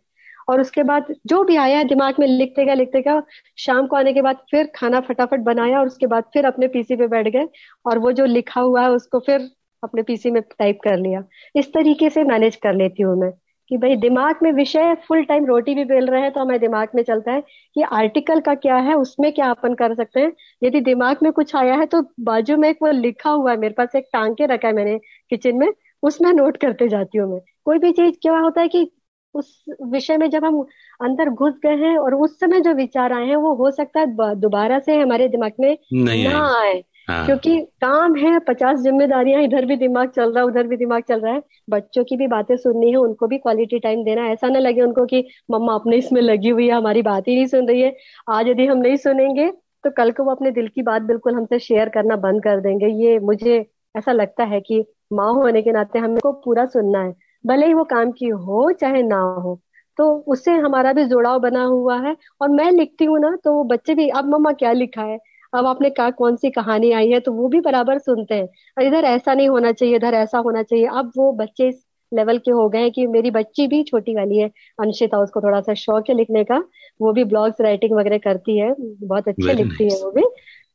और उसके बाद जो भी आया, दिमाग में लिखते गया लिखते गया शाम को आने के बाद फिर खाना फटाफट बनाया और उसके बाद फिर अपने पीसी पे बैठ गए और वो जो लिखा हुआ है उसको फिर अपने पीसी में टाइप कर लिया। इस तरीके से मैनेज कर लेती हूँ मैं कि भाई दिमाग में विषय फुल टाइम रोटी भी बेल रहे हैं तो हमें दिमाग में चलता है कि आर्टिकल का क्या है, उसमें क्या अपन कर सकते हैं। यदि दिमाग में कुछ आया है तो बाजू में एक वो लिखा हुआ है, मेरे पास एक टांग के रखा है मैंने किचन में, उसमें नोट करते जाती हूँ मैं। कोई भी चीज़ क्या होता है कि उस विषय में जब हम अंदर घुस गए हैं और उस समय जो विचार आए हैं वो हो सकता है दोबारा से हमारे दिमाग में नहीं ना आए। हाँ। क्योंकि काम है पचास जिम्मेदारियाँ इधर भी दिमाग चल रहा है उधर भी दिमाग चल रहा है। बच्चों की भी बातें सुननी है उनको भी क्वालिटी टाइम देना ऐसा ना लगे उनको कि मम्मा अपने इसमें लगी हुई है हमारी बात ही नहीं सुन रही है। आज यदि हम नहीं सुनेंगे तो कल को वो अपने दिल की बात बिल्कुल हमसे शेयर करना बंद कर देंगे। ये मुझे ऐसा लगता है कि माँ होने के नाते हमको पूरा सुनना है। भले ही वो काम की हो चाहे ना हो तो उससे हमारा भी जुड़ाव बना हुआ है। और मैं लिखती हूँ ना तो वो बच्चे भी अब मम्मा क्या लिखा है? अब आपने कहा कौन सी कहानी आई है? तो वो भी बराबर सुनते हैं। और इधर ऐसा नहीं होना चाहिए इधर ऐसा होना चाहिए। अब वो बच्चे इस लेवल के हो गए हैं कि मेरी बच्ची भी छोटी वाली है अंशिता उसको थोड़ा सा शौक है लिखने का। वो भी ब्लॉग्स राइटिंग वगैरह करती है बहुत अच्छे लिखती nice. है वो भी।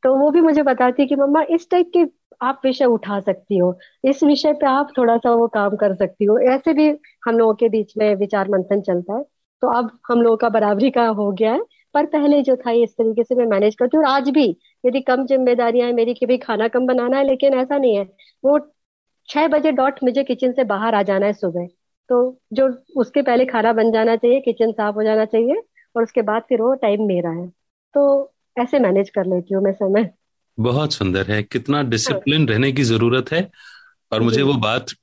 तो वो भी मुझे बताती है कि मम्मा इस टाइप के आप विषय उठा सकती हो। इस विषय पे आप थोड़ा सा वो काम कर सकती हो। ऐसे भी हम लोगों के बीच में विचार मंथन चलता है। तो अब हम लोगों का बराबरी का हो गया है। पर पहले जो था इस तरीके से मैं मैनेज करती हूँ। आज भी यदि कम जिम्मेदारियाँ हैं, मेरी कि भाई खाना कम बनाना है, लेकिन ऐसा नहीं है। वो छह बजे डॉट मुझे किचन से बाहर आ जाना है सुबह। तो जो उसके पहले खाना बन जाना चाहिए किचन साफ़ हो जाना चाहिए, और उसके बाद फिर वो टाइम मेरा है। तो ऐसे मैनेज कर लेती हूँ मैं समय। बहुत सुंदर है। कितना डिसिप्लिन हाँ। रहने की ज़रूरत है। और मुझे वो बात आ,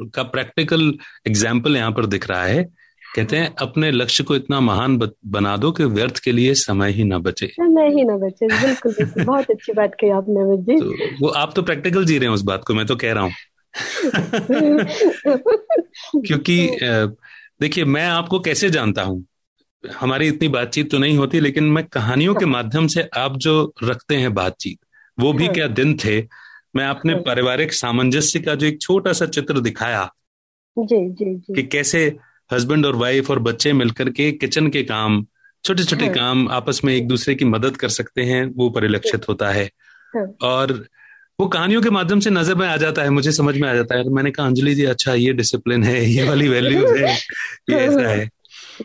का प्रैक्टिकल एग्ज़ाम्पल यहाँ पर दिख रहा है। कहते हैं अपने लक्ष्य को इतना महान बना दो कि व्यर्थ के लिए समय ही ना बचे। समय ही ना बचे। बिल्कुल, बिल्कुल। बहुत अच्छी बात कही आपने जी। तो वो आप तो प्रैक्टिकल जी रहे हैं उस बात को मैं तो कह रहा हूँ। [laughs] [laughs] क्योंकि देखिए मैं आपको कैसे जानता हूँ? हमारी इतनी बातचीत तो नहीं होती लेकिन मैं कहानियों के माध्यम से आप जो रखते हैं बातचीत वो भी हाँ। क्या दिन थे? मैं अपने हाँ। पारिवारिक सामंजस्य का जो एक छोटा सा चित्र दिखाया जी जी जी। कि कैसे हस्बैंड और वाइफ और बच्चे मिलकर के किचन के काम छोटे छोटे हाँ। काम आपस में एक दूसरे की मदद कर सकते हैं वो परिलक्षित होता है। और वो कहानियों के माध्यम से नज़र में आ जाता है मुझे समझ में आ जाता है। तो मैंने कहा अंजलि जी अच्छा ये डिसिप्लिन है ये वाली वैल्यूज़ है ये ऐसा है।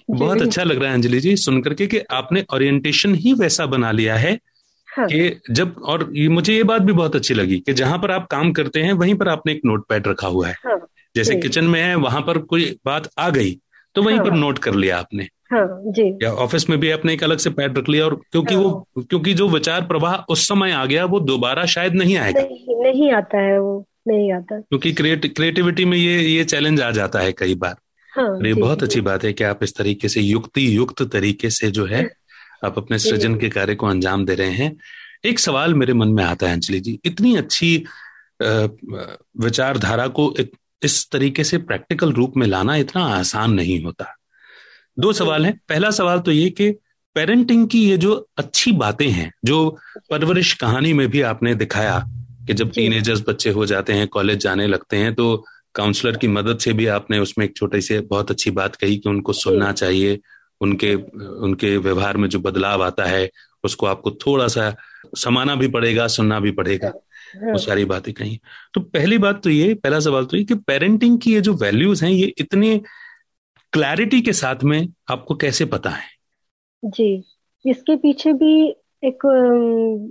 बहुत अच्छा लग रहा है अंजलि जी सुनकर के कि आपने ओरिएंटेशन ही वैसा बना लिया है हाँ. कि जब और ये मुझे ये बात भी बहुत अच्छी लगी कि जहाँ पर आप काम करते हैं वहीं पर आपने एक नोट पैड रखा हुआ है हाँ. जैसे किचन में है वहाँ पर कोई बात आ गई तो वहीं हाँ. पर नोट कर लिया आपने हाँ, जी या ऑफ़िस में भी आपने एक अलग से पैड रख लिया और क्योंकि हाँ. वो क्योंकि जो विचार प्रवाह उस समय आ गया वो दोबारा शायद नहीं आएगा नहीं, नहीं आता है वो नहीं आता क्योंकि क्रिएटिविटी में ये ये चैलेंज आ जाता है कई बार हाँ, ये बहुत अच्छी बात है कि आप इस तरीके से युक्ति युक्त तरीके से जो है आप अपने सृजन के कार्य को अंजाम दे रहे हैं। एक सवाल मेरे मन में आता है अंजलि जी। इतनी अच्छी विचारधारा को इस तरीके से प्रैक्टिकल रूप में लाना इतना आसान नहीं होता। दो सवाल हैं। पहला सवाल तो ये कि पेरेंटिंग की ये जो अच्छी बातें हैं जो परवरिश कहानी में भी आपने दिखाया कि जब टीनेजर्स बच्चे हो जाते हैं कॉलेज जाने लगते हैं तो काउंसलर की मदद से भी आपने उसमें एक छोटे से बहुत अच्छी बात कही कि उनको सुनना चाहिए उनके उनके व्यवहार में जो बदलाव आता है उसको आपको थोड़ा सा समाना भी पड़ेगा सुनना भी पड़ेगा। वो सारी बातें कही। तो पहली बात तो ये पहला सवाल तो ये कि पेरेंटिंग की ये जो वैल्यूज़ हैं ये इतने क्लैरिटी के साथ में आपको कैसे पता है? जी इसके पीछे भी एक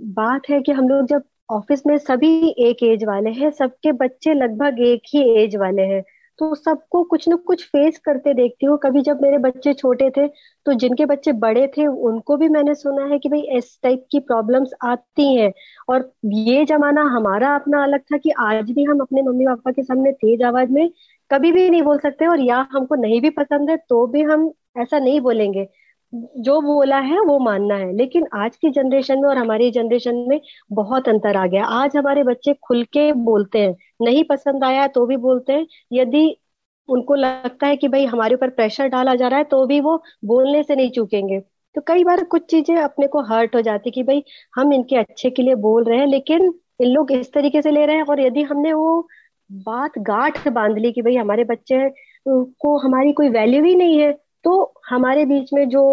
बात है कि हम लोग जब ऑफ़िस में सभी एक एज वाले हैं, सबके बच्चे लगभग एक ही एज वाले हैं। तो सबको कुछ न कुछ फेस करते देखती हूँ। कभी जब मेरे बच्चे छोटे थे तो जिनके बच्चे बड़े थे, उनको भी मैंने सुना है कि भाई इस टाइप की प्रॉब्लम्स आती हैं। और ये जमाना हमारा अपना अलग था कि आज भी हम अपने मम्मी पापा के सामने तेज आवाज़ में कभी भी नहीं बोल सकते और या हमको नहीं भी पसंद है तो भी हम ऐसा नहीं बोलेंगे। जो बोला है वो मानना है। लेकिन आज की जनरेशन में और हमारी जनरेशन में बहुत अंतर आ गया। आज हमारे बच्चे खुल के बोलते हैं। नहीं पसंद आया तो भी बोलते हैं। यदि उनको लगता है कि भाई हमारे ऊपर प्रेशर डाला जा रहा है तो भी वो बोलने से नहीं चूकेंगे। तो कई बार कुछ चीज़ें अपने को हर्ट हो जाती कि भाई हम इनके अच्छे के लिए बोल रहे हैं, लेकिन इन लोग इस तरीके से ले रहे हैं। और यदि हमने वो बात गांठ बाँध ली कि भाई हमारे बच्चे को हमारी कोई वैल्यू ही नहीं है। तो हमारे बीच में जो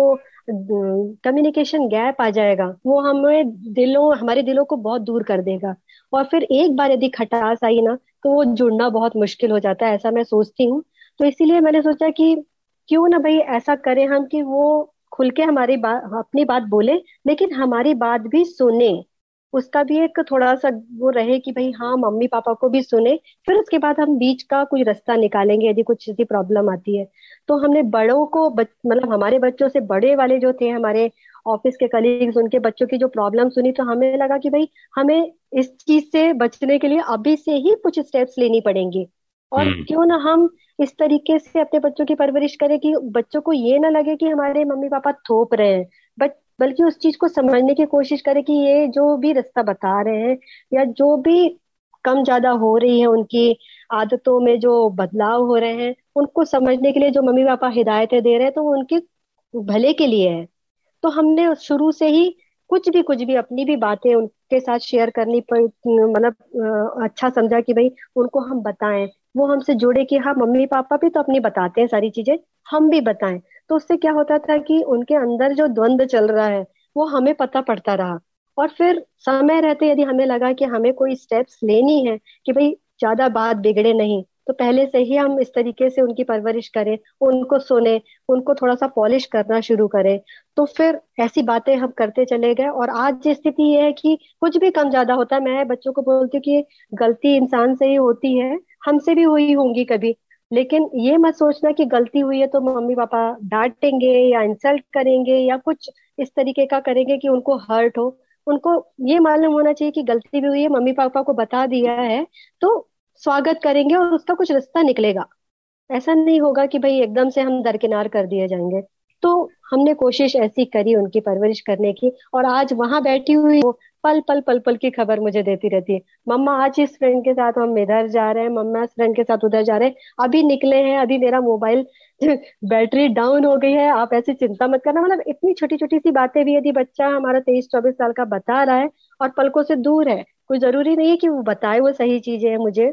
कम्युनिकेशन गैप आ जाएगा, वो हमें दिलों, हमारे दिलों को बहुत दूर कर देगा। और फिर एक बार यदि खटास आई ना तो वो जुड़ना बहुत मुश्किल हो जाता है, ऐसा मैं सोचती हूँ। तो इसीलिए मैंने सोचा कि क्यों ना भाई ऐसा करें हम कि वो खुल के हमारी बात अपनी बात बोले, लेकिन हमारी बात भी सुने। उसका भी एक थोड़ा सा वो रहे कि भाई हाँ मम्मी पापा को भी सुने फिर उसके बाद हम बीच का कोई रास्ता निकालेंगे यदि कुछ ऐसी प्रॉब्लम आती है। तो हमने बड़ों को मतलब हमारे बच्चों से बड़े वाले जो थे हमारे ऑफ़िस के कलीग्स उनके बच्चों की जो प्रॉब्लम सुनी तो हमें लगा कि भाई हमें इस चीज़ से बचने के लिए अभी से ही कुछ स्टेप्स लेनी पड़ेंगे। और हम्म। क्यों ना हम इस तरीके से अपने बच्चों की परवरिश करें कि बच्चों को ये ना लगे कि हमारे मम्मी पापा थोप रहे हैं। बल्कि उस चीज़ को समझने की कोशिश करें कि ये जो भी रास्ता बता रहे हैं या जो भी कम ज़्यादा हो रही है उनकी आदतों में जो बदलाव हो रहे हैं, उनको समझने के लिए जो मम्मी पापा हिदायतें दे रहे हैं तो वो उनके भले के लिए है। तो हमने शुरू से ही कुछ भी कुछ भी अपनी भी बातें उनके साथ शेयर करनी पर मतलब अच्छा समझा कि भाई उनको हम बताएँ। वो हमसे जुड़े कि हाँ मम्मी पापा भी तो अपनी बताते हैं सारी चीज़ें, हम भी बताएँ। तो उससे क्या होता था कि उनके अंदर जो द्वंद्व चल रहा है, वो हमें पता पड़ता रहा। और फिर समय रहते यदि हमें लगा कि हमें कोई स्टेप्स लेनी है कि भाई ज़्यादा बात बिगड़े नहीं तो पहले से ही हम इस तरीके से उनकी परवरिश करें, उनको सुने, उनको थोड़ा सा पॉलिश करना शुरू करें। तो फिर ऐसी बातें हम करते चले गए और आज स्थिति ये है कि कुछ भी कम ज़्यादा होता है। मैं बच्चों को बोलती हूँ कि गलती इंसान से ही होती है। हमसे भी हुई होंगी कभी। लेकिन ये मत सोचना कि गलती हुई है तो मम्मी पापा डांटेंगे या इंसल्ट करेंगे या कुछ इस तरीके का करेंगे कि उनको हर्ट हो। उनको ये मालूम होना चाहिए कि गलती भी हुई है मम्मी पापा को बता दिया है तो स्वागत करेंगे और उसका कुछ रास्ता निकलेगा। ऐसा नहीं होगा कि भाई एकदम से हम दरकिनार कर दिए जाएँगे। तो हमने कोशिश ऐसी करी उनकी परवरिश करने की, और आज वहाँ बैठी हुई वो पल पल पल पल की खबर मुझे देती रहती है। मम्मा, आज इस फ्रेंड के साथ हम इधर जा रहे हैं, मम्मा इस फ्रेंड के साथ उधर जा रहे हैं। अभी निकले हैं, अभी मेरा मोबाइल बैटरी डाउन हो गई है। आप ऐसी चिंता मत करना। मतलब इतनी छोटी छोटी सी बातें भी यदि बच्चा हमारा तेईस चौबीस साल का बता रहा है और पलकों से दूर है, कोई ज़रूरी नहीं है कि वो बताए वो सही चीज़ें है मुझे।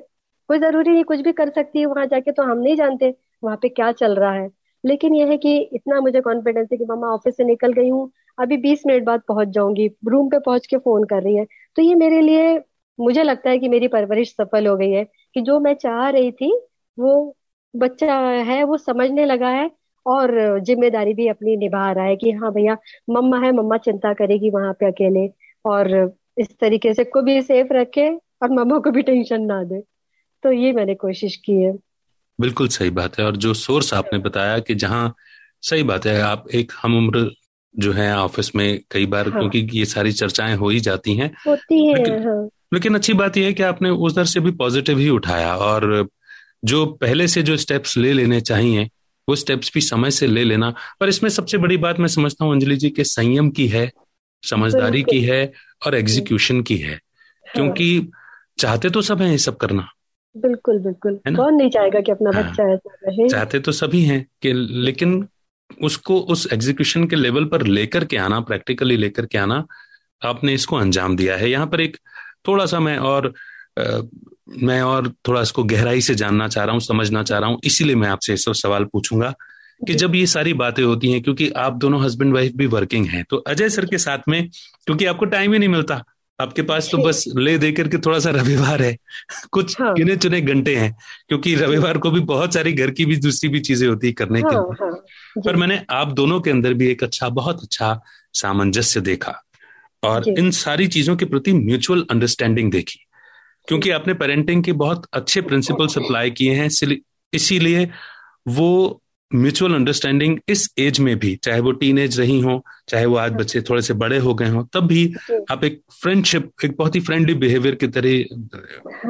कोई ज़रूरी नहीं, कुछ भी कर सकती है वहाँ जाके तो हम नहीं जानते वहाँ पे क्या चल रहा है। लेकिन यह है कि इतना मुझे कॉन्फिडेंस है कि मम्मा ऑफ़िस से निकल गई हूँ। अभी बीस मिनट बाद पहुँच जाऊँगी। रूम पे पहुँच के फ़ोन कर रही है। तो ये मेरे लिए, मुझे लगता है कि मेरी परवरिश सफल हो गई है कि जो मैं चाह रही थी, वो बच्चा है, वो समझने लगा है और ज़िम्मेदारी भी अपनी निभा रहा है कि हाँ भैया, मम्मा है, मम्मा चिंता करेगी वहाँ पे अकेले और इस तरीके से को भी सेफ़ रखे और मम्मा को भी टेंशन ना दे। तो ये मैंने कोशिश की है। बिल्कुल सही बात है और जो सोर्स आपने बताया कि जहाँ सही बात है आप एक हम उम्र जो है ऑफ़िस में कई बार हाँ. क्योंकि ये सारी चर्चाएँ हो ही जाती हैं होती है लेकिन, हाँ. लेकिन अच्छी बात यह है कि आपने उस दर से भी पॉजिटिव ही उठाया और जो पहले से जो स्टेप्स ले लेने चाहिए वो स्टेप्स भी समय से ले लेना पर इसमें सबसे बड़ी बात मैं समझता हूँ अंजलि जी के संयम की है समझदारी की है और एग्जीक्यूशन की है हाँ। क्योंकि चाहते तो सब हैं ये सब करना बिल्कुल बिल्कुल। कौन नहीं चाहेगा कि अपना हाँ, बच्चा ऐसा रहे? चाहते तो सभी हैं कि लेकिन उसको उस एग्जीक्यूशन के लेवल पर लेकर के आना प्रैक्टिकली लेकर के आना आपने इसको अंजाम दिया है। यहाँ पर एक थोड़ा सा मैं और आ, मैं और थोड़ा इसको गहराई से जानना चाह रहा हूँ समझना चाह रहा हूँ इसीलिए मैं आपसे सब सवाल पूछूँगा कि जब ये सारी बातें होती हैं क्योंकि आप दोनों हस्बैंड वाइफ भी वर्किंग हैं तो अजय सर के साथ में क्योंकि आपको टाइम ही नहीं मिलता आपके पास तो [laughs] बस ले दे करके थोड़ा सा रविवार है। कुछ हाँ। गिने चुने घंटे हैं क्योंकि रविवार को भी बहुत सारी घर की भी दूसरी भी चीज़ें होती है करने हाँ, के लिए। हाँ, पर मैंने आप दोनों के अंदर भी एक अच्छा बहुत अच्छा सामंजस्य देखा और इन सारी चीज़ों के प्रति म्यूचुअल अंडरस्टैंडिंग देखी। क्योंकि आपने पेरेंटिंग के बहुत अच्छे प्रिंसिपल अप्लाई किए हैं इसीलिए वो म्यूचुअल अंडरस्टैंडिंग इस एज में भी चाहे वो टीन एज रही हो चाहे वो आज हाँ। बच्चे थोड़े से बड़े हो गए हो तब भी आप एक फ्रेंडशिप एक बहुत ही फ्रेंडली बिहेवियर के तरह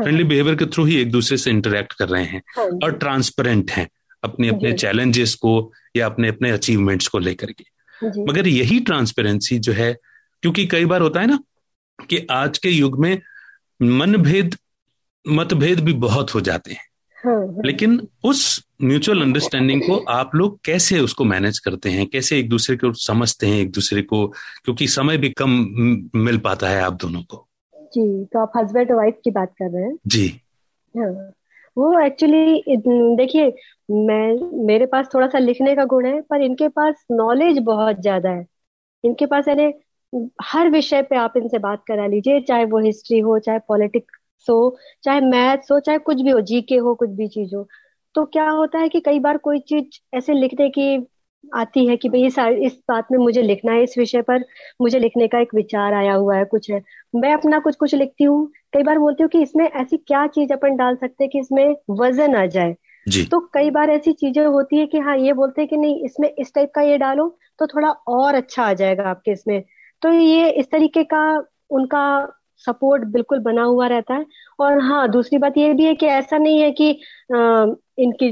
फ्रेंडली बिहेवियर के थ्रू ही एक दूसरे से इंटरेक्ट कर रहे हैं हाँ और ट्रांसपेरेंट हैं अपने अपने चैलेंजेस को या अपने अपने अचीवमेंट्स को लेकर के। मगर यही ट्रांसपेरेंसी जो है क्योंकि कई बार होता है ना कि आज के युग में मनभेद मतभेद भी बहुत हो जाते हैं हाँ, हाँ। लेकिन उस म्यूचुअल अंडरस्टैंडिंग को आप लोग कैसे उसको मैनेज करते हैं? कैसे एक दूसरे को समझते हैं एक दूसरे को? क्योंकि समय भी कम मिल पाता है आप दोनों को। जी तो आप हस्बैंड और वाइफ की बात कर रहे हैं? जी। हाँ। वो एक्चुअली देखिए मैं मेरे पास थोड़ा सा लिखने का गुण है पर इनके पास नॉलेज बहुत ज़्यादा है। इनके पास यानी हर विषय पे आप इनसे बात करा लीजिए चाहे वो हिस्ट्री हो चाहे पॉलिटिक्स हो चाहे मैथ्स हो चाहे कुछ भी हो जीके हो कुछ भी चीज़ हो तो क्या होता है कि कई बार कोई चीज़ ऐसे लिखने की आती है कि भाई इस इस बात में मुझे लिखना है इस विषय पर मुझे लिखने का एक विचार आया हुआ है कुछ है। मैं अपना कुछ कुछ लिखती हूँ कई बार बोलती हूँ कि इसमें ऐसी क्या चीज़ अपन डाल सकते हैं कि इसमें वज़न आ जाए। जी। तो कई बार ऐसी चीज़ें होती है कि हाँ ये बोलते हैं कि नहीं इसमें इस टाइप का ये डालो तो थोड़ा और अच्छा आ जाएगा आपके इसमें। तो ये इस तरीके का उनका सपोर्ट बिल्कुल बना हुआ रहता है। और हाँ दूसरी बात ये भी है कि ऐसा नहीं है कि इनकी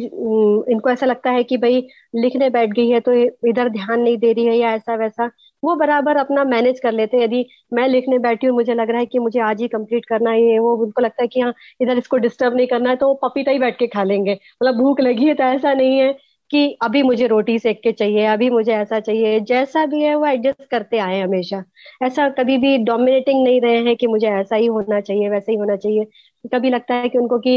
इनको ऐसा लगता है कि भाई लिखने बैठ गई है तो इधर ध्यान नहीं दे रही है या ऐसा वैसा। वो बराबर अपना मैनेज कर लेते हैं। यदि मैं लिखने बैठी हूँ, मुझे लग रहा है कि मुझे आज ही कंप्लीट करना है वो उनको लगता है कि हाँ इधर इसको डिस्टर्ब नहीं करना है तो वो पपीता ही बैठ के खा लेंगे। मतलब भूख लगी है तो ऐसा नहीं है। कि अभी मुझे रोटी सेक के चाहिए, अभी मुझे ऐसा चाहिए, जैसा भी है वो एडजस्ट करते आए हमेशा। ऐसा कभी भी डोमिनेटिंग नहीं रहे हैं कि मुझे ऐसा ही होना चाहिए, वैसा ही होना चाहिए। कभी लगता है कि उनको कि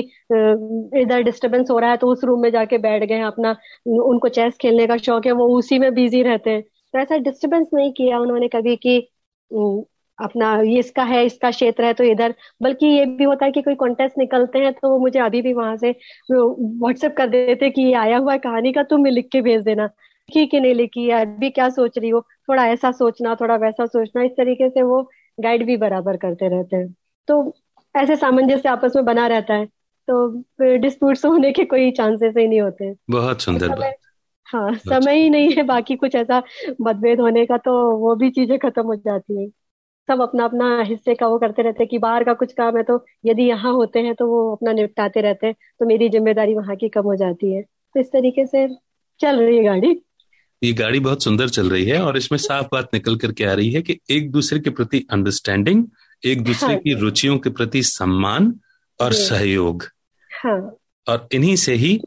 इधर डिस्टरबेंस हो रहा है तो उस रूम में जाके बैठ गए अपना, उनको चेस खेलने का शौक है, वो उसी में बिज़ी रहते हैं। तो ऐसा डिस्टरबेंस नहीं किया उन्होंने कभी कि अपना ये इसका है इसका क्षेत्र है तो इधर बल्कि ये भी होता है कि कोई कॉन्टेस्ट निकलते हैं तो वो मुझे अभी भी वहाँ से व्हाट्सएप कर देते कि ये आया हुआ है कहानी का तुम लिख के भेज देना। लिखी कि नहीं लिखी है अभी क्या सोच रही हो? थोड़ा ऐसा सोचना थोड़ा वैसा सोचना इस तरीके से वो गाइड भी बराबर करते रहते हैं। तो ऐसे सामंजस्य आपस में बना रहता है तो डिस्प्यूट [laughs] होने के कोई चांसेस ही नहीं होते। बहुत सुंदर बात। हाँ समय ही नहीं है बाकी कुछ ऐसा मतभेद होने का तो वो भी चीज़ें खत्म हो जाती है। सब अपना अपना हिस्से का वो करते रहते हैं कि बाहर का कुछ काम है तो यदि यहाँ होते हैं तो वो अपना निपटाते रहते हैं तो मेरी ज़िम्मेदारी वहाँ की कम हो जाती है। तो इस तरीके से चल रही है गाड़ी। ये गाड़ी बहुत सुंदर चल रही है और इसमें साफ़ बात निकल करके आ रही है कि एक दूसरे के प्रति अंडरस्टैंडिंग एक दूसरे हाँ, की रुचियों के प्रति सम्मान और सहयोग। हाँ, और इन्हीं से ही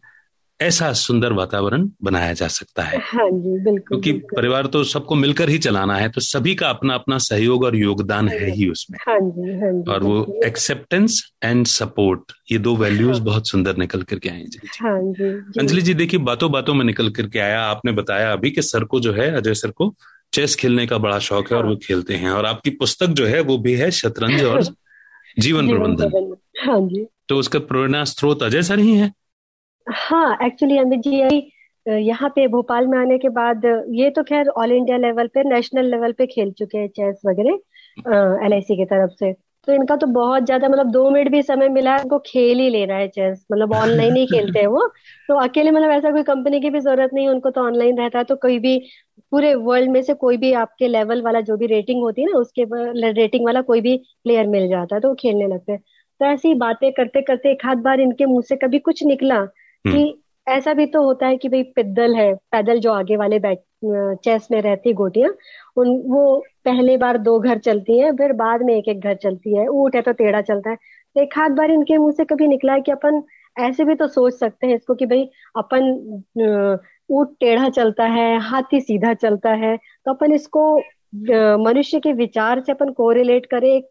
ऐसा सुंदर वातावरण बनाया जा सकता है। हाँ जी बिल्कुल क्योंकि बिल्कुल। परिवार तो सबको मिलकर ही चलाना है तो सभी का अपना अपना सहयोग और योगदान है ही उसमें। हाँ जी हाँ जी और वो एक्सेप्टेंस एंड सपोर्ट ये दो वैल्यूज़ हाँ, बहुत सुंदर निकल करके आए जी। हाँ जी, जी। अंजलि जी देखिए बातों बातों में निकल करके आया आपने बताया अभी के सर को जो है अजय सर को चेस खेलने का बड़ा शौक है और वो हाँ। खेलते हैं और आपकी पुस्तक जो है वो भी है शतरंज और [laughs] जीवन प्रबंधन हाँ जी। तो उसका प्रेरणा स्रोत अजय सर ही है। हाँ एक्चुअली अमित जी यहाँ पे भोपाल में आने के बाद, ये तो खैर ऑल इंडिया लेवल पे नेशनल लेवल पे खेल चुके हैं चेस वगैरह एल आई की तरफ़ से। तो इनका तो बहुत ज़्यादा मतलब दो मिनट भी समय मिला है उनको खेल ही लेना है चेस मतलब ऑनलाइन ही खेलते हैं वो। तो अकेले मतलब ऐसा कोई कंपनी की भी ज़रूरत नहीं, उनको तो ऑनलाइन रहता है तो कोई भी पूरे वर्ल्ड में से कोई भी आपके लेवल वाला जो भी रेटिंग होती है ना, उसके रेटिंग वाला कोई भी प्लेयर मिल जाता है तो वो खेलने लगते हैं। तो ऐसी बातें करते करते एक हाथ बार इनके मुँह से कभी कुछ निकला कि ऐसा भी तो होता है कि भाई पिद्दल है, पैदल जो आगे वाले बैठ चेस में रहती गोटियाँ, उन, वो पहले बार दो घर चलती हैं, फिर बाद में एक एक घर चलती है, ऊट है तो टेढ़ा चलता है। एक हाथ बार इनके मुँह से कभी निकला है कि अपन ऐसे भी तो सोच सकते हैं इसको कि भाई अपन ऊट टेढ़ा चलता है, हाथी सीधा चलता है तो अपन इसको मनुष्य के विचार से अपन कोरिलेट करें।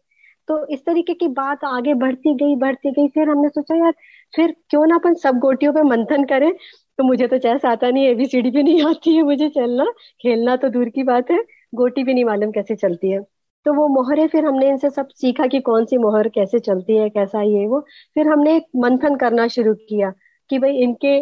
तो इस तरीके की बात आगे बढ़ती गई बढ़ती गई, फिर हमने सोचा यार फिर क्यों ना अपन सब गोटियों पे मंथन करें? तो मुझे तो चैस आता नहीं एबीसीडी भी नहीं आती है मुझे चलना। खेलना तो दूर की बात है, गोटी भी नहीं मालूम कैसे चलती है। तो वो मोहरे, फिर हमने इनसे सब सीखा कि कौन सी मोहर कैसे चलती है, कैसा ये वो। फिर हमने एक मंथन करना शुरू किया कि भाई इनके